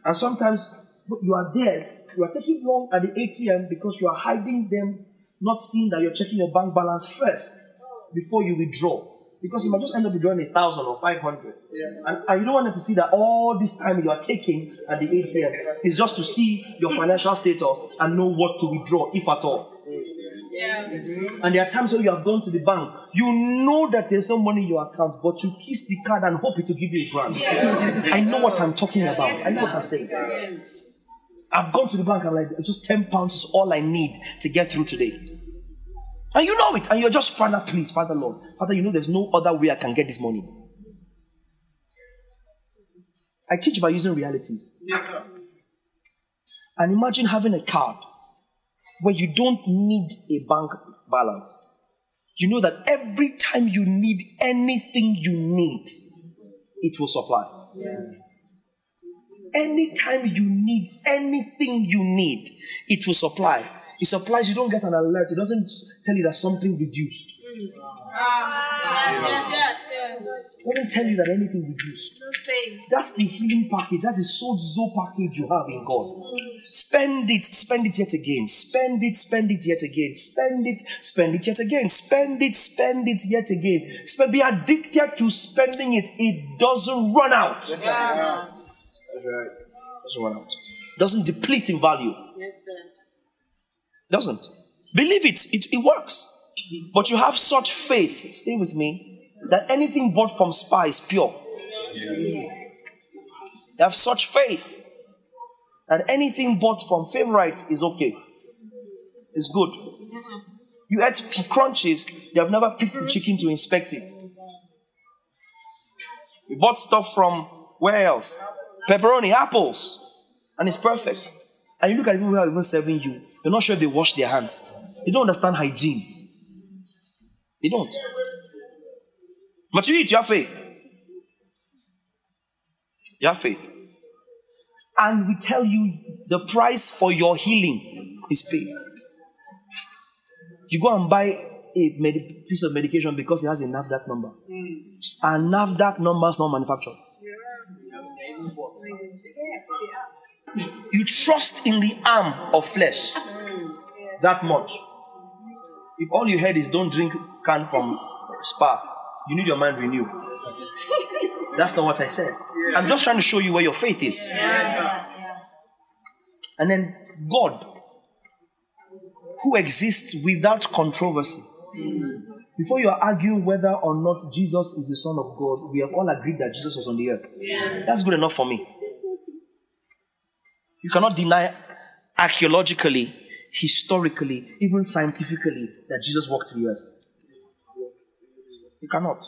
And sometimes you are there, you are taking long at the ATM because you are hiding them, not seeing that you're checking your bank balance first before you withdraw. Because you might just end up withdrawing a thousand or five hundred. And, and you don't want them to see that all this time you are taking at the ATM is just to see your financial status and know what to withdraw, if at all. Yeah. And there are times when you have gone to the bank, you know that there's no money in your account, but you kiss the card and hope it will give you a grant. I know what I'm talking about. I know what I'm saying. I've gone to the bank, I'm like, just 10 pounds is all I need to get through today. And you know it, and you're just, Father, please, Father, Lord. Father, you know there's no other way I can get this money. I teach by using realities. Yes, sir. And imagine having a card where you don't need a bank balance. You know that every time you need anything you need, it will supply. Anytime you need anything you need, it will supply. It supplies, you don't get an alert. It doesn't tell you that something reduced. It doesn't tell you that anything reduced. That's the healing package. That's the sozo package you have in God. Spend it, spend it yet again. Spend it, spend it yet again. Spend it, spend it yet again. Spend it, spend it yet again. Spend, be addicted to spending it. It doesn't run out. That's right. Doesn't run out. Doesn't deplete in value. Yes, sir. Doesn't. Believe it. It, it works. But you have such faith, stay with me, that anything bought from Spar is pure. You have such faith that anything bought from Favorite is okay. It's good. You ate crunches, you have never picked the chicken to inspect it. You bought stuff from where else? Pepperoni, apples, and it's perfect. And you look at people who are even serving you, you're not sure if they wash their hands. They don't understand hygiene. They don't. But you eat, you have faith. You have faith. and we tell you the price for your healing is paid. You go and buy a med- piece of medication because it has a NAFDAC number. Mm. And NAFDAC number is not manufactured. Trust in the arm of flesh that much. If all you heard is don't drink can from Spar, you need your mind renewed. That's not what I said. I'm just trying to show you where your faith is. And then God, who exists without controversy. Before you are arguing whether or not Jesus is the Son of God, we have all agreed that Jesus was on the earth. That's good enough for me. You cannot deny archaeologically, historically, even scientifically that Jesus walked the earth. You cannot.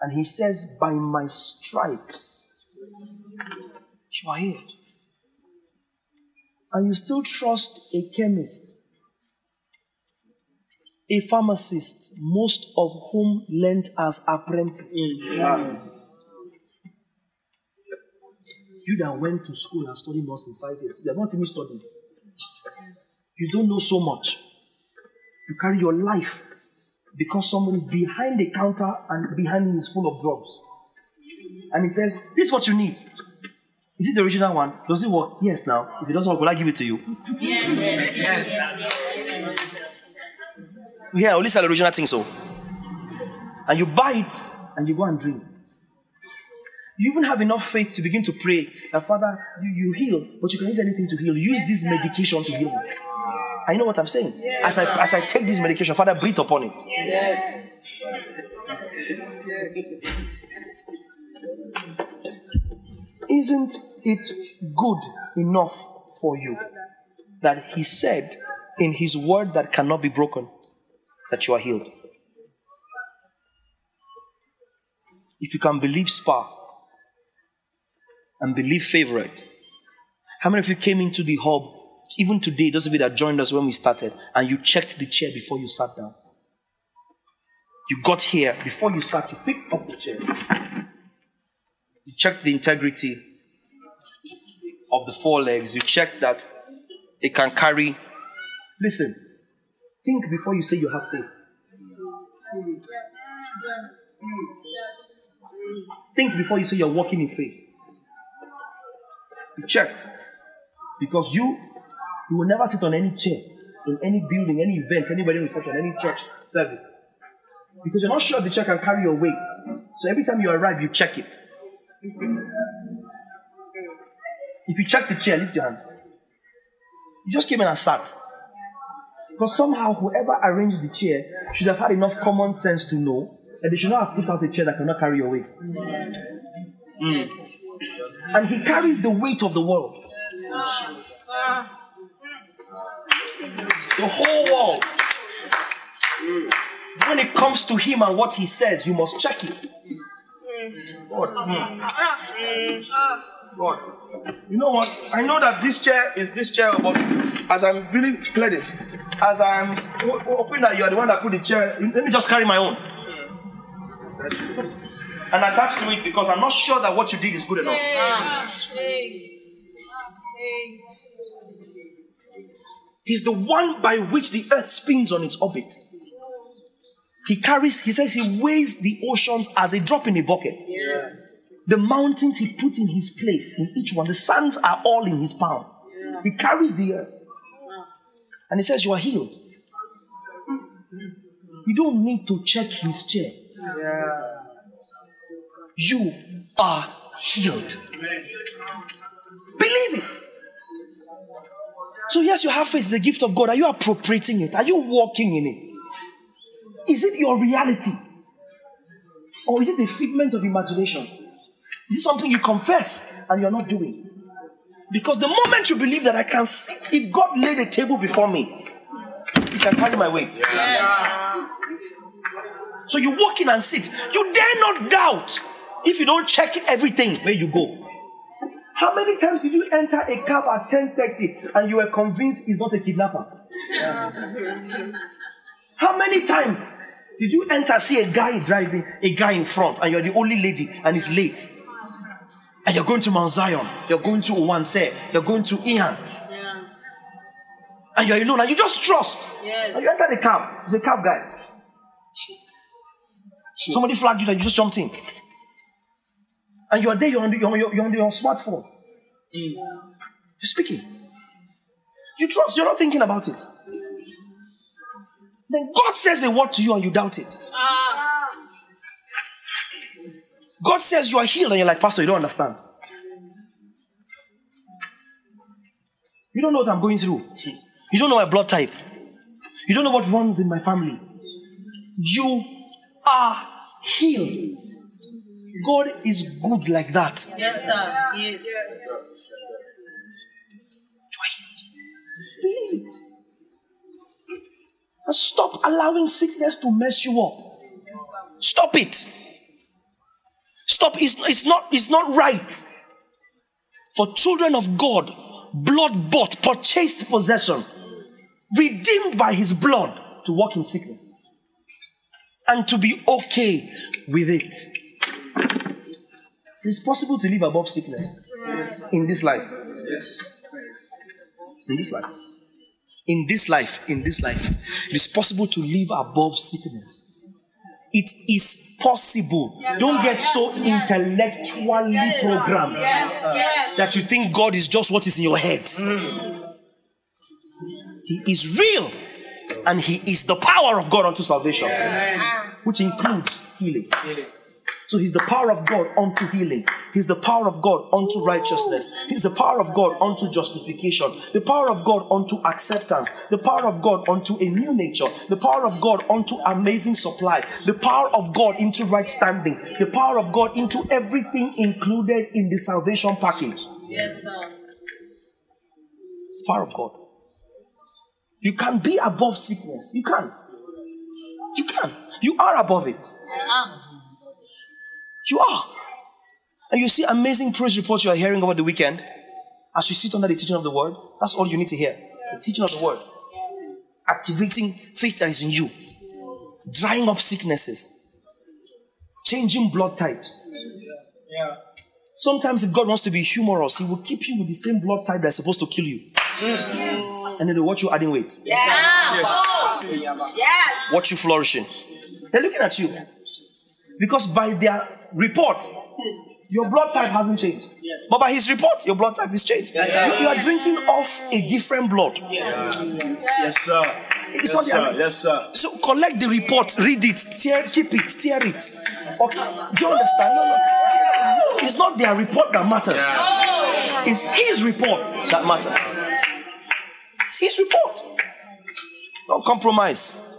And he says, By my stripes, you are healed. And you still trust a chemist, a pharmacist, most of whom learned as apprentices. You that went to school and studied nursing five years, you have not finished studying. You don't know so much. You carry your life because someone is behind the counter and behind him is full of drugs. And he says, This is what you need. Is it the original one? Does it work? Yes, now. If it doesn't work, will I give it to you? Yes. Yeah, at least the original thing so. And you buy it and you go and drink. You even have enough faith to begin to pray that Father, you, you heal, but you can use anything to heal. Use this medication to heal me. I know what I'm saying. As I as I take this medication, Father, breathe upon it. Yes. Isn't it good enough for you that He said in His word that cannot be broken that you are healed? If you can believe Spar and believe favorite, how many of you came into the hub even today? Those of you that joined us when we started and you checked the chair before you sat down. You got here before you sat, you picked up the chair. You checked the integrity of the four legs. You checked that it can carry. Listen, think before you say you have faith. Think before you say you're walking in faith. You checked. Because you you will never sit on any chair in any building, any event, anybody reception, any church service. Because you're not sure if the chair can carry your weight. So every time you arrive, you check it. If you check the chair, lift your hand. You just came in and sat. Because somehow whoever arranged the chair should have had enough common sense to know that they should not have put out a chair that cannot carry your weight. Mm. And he carries the weight of the world. The whole world. When it comes to him and what he says, you must check it. God. God. You know what? I know that this chair is this chair, but as I'm really clear this, as I'm hoping that you are the one that put the chair, let me just carry my own. And attach to it because I'm not sure that what you did is good enough. Ah. Ah. He's the one by which the earth spins on its orbit. He carries, he says he weighs the oceans as a drop in a bucket. The mountains he put in his place, in each one. The sands are all in his palm. He carries the earth. Ah. And he says, You are healed. You don't need to check his chair. You are healed. Believe it. So, yes, you have faith, it's a gift of God. Are you appropriating it? Are you walking in it? Is it your reality? Or is it a figment of imagination? Is it something you confess and you're not doing? Because the moment you believe that I can sit, if God laid a table before me, He can carry my weight. So you walk in and sit. You dare not doubt if you don't check everything where you go. How many times did you enter a cab at 10:30 and you were convinced he's not a kidnapper? How many times did you enter see a guy driving, a guy in front, and you're the only lady and he's late? And you're going to Mount Zion, you're going to Owanse, you're going to Ihan. Yeah. And you're alone and you just trust. Yes. And you enter the cab. He's a cab guy. Somebody flagged you that you just jumped in. And you're there, you're on, the, you're, on your, you're on your smartphone. You're speaking. You trust, you're not thinking about it. Then God says a word to you and you doubt it. Ah. God says you are healed and you're like, Pastor, you don't understand. You don't know what I'm going through. You don't know my blood type. You don't know what runs in my family. You are healed. God is good like that. Yes, sir. Yes. Believe it. And stop allowing sickness to mess you up. Stop it. Stop. It's, it's not it's not right for children of God, blood bought, purchased possession, redeemed by his blood, to walk in sickness. And to be okay with it. It's possible to live above sickness in this life. In this life. In this life, in this life, it is possible to live above sickness. It is possible. Don't get so intellectually programmed Yes. Yes. that you think God is just what is in your head. He is real and He is the power of God unto salvation, which includes healing. So He's the power of God unto healing. He's the power of God unto righteousness. He's the power of God unto justification. The power of God unto acceptance. The power of God unto a new nature. The power of God unto amazing supply. The power of God into right standing. The power of God into everything included in the salvation package. Yes, sir. It's the power of God. You can be above sickness. You can. You can. You are above it. Ah. You are. And you see amazing praise reports you are hearing over the weekend as you sit under the teaching of the word. That's all you need to hear. The teaching of the word. Activating faith that is in you. Drying up sicknesses. Changing blood types. Yeah. Sometimes if God wants to be humorous, He will keep you with the same blood type that's supposed to kill you. And then He'll watch you adding weight. Yes. Oh. Yes. watch you flourishing. They're looking at you. Because by their report, your blood type hasn't changed. Yes. But by his report, your blood type is changed. Yes, you, you are drinking off a different blood. Yes, sir. It's Yes, not sir. the, Yes, sir. so collect the report, read it, tear, keep it, tear it. Okay. Do you understand? No, no. It's not their report that matters. It's his report that matters. It's his report. Don't compromise.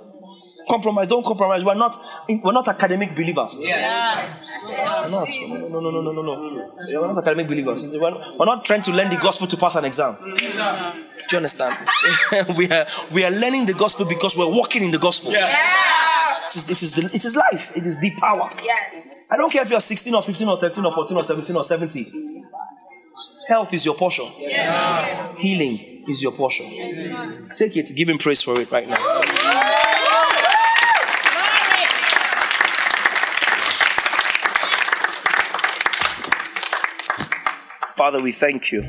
Compromise. Don't compromise. We're not. We're not academic believers. We're not. No, no, no, no, no, no. We're not academic believers. We're not, we're not trying to learn the gospel to pass an exam. Do you understand? (laughs) we are we are learning the gospel because we're walking in the gospel. It is, it is the, it is life. It is the power. Yes. I don't care if you're 16 or 15 or 13 or 14 or 17 or 70. Health is your portion. Healing is your portion. Take it. Give him praise for it right now. Father, we thank you.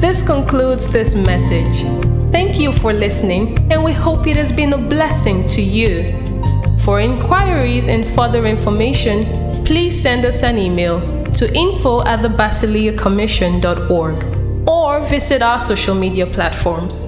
This concludes this message. Thank you for listening, and we hope it has been a blessing to you. For inquiries and further information, please send us an email to info at the or visit our social media platforms.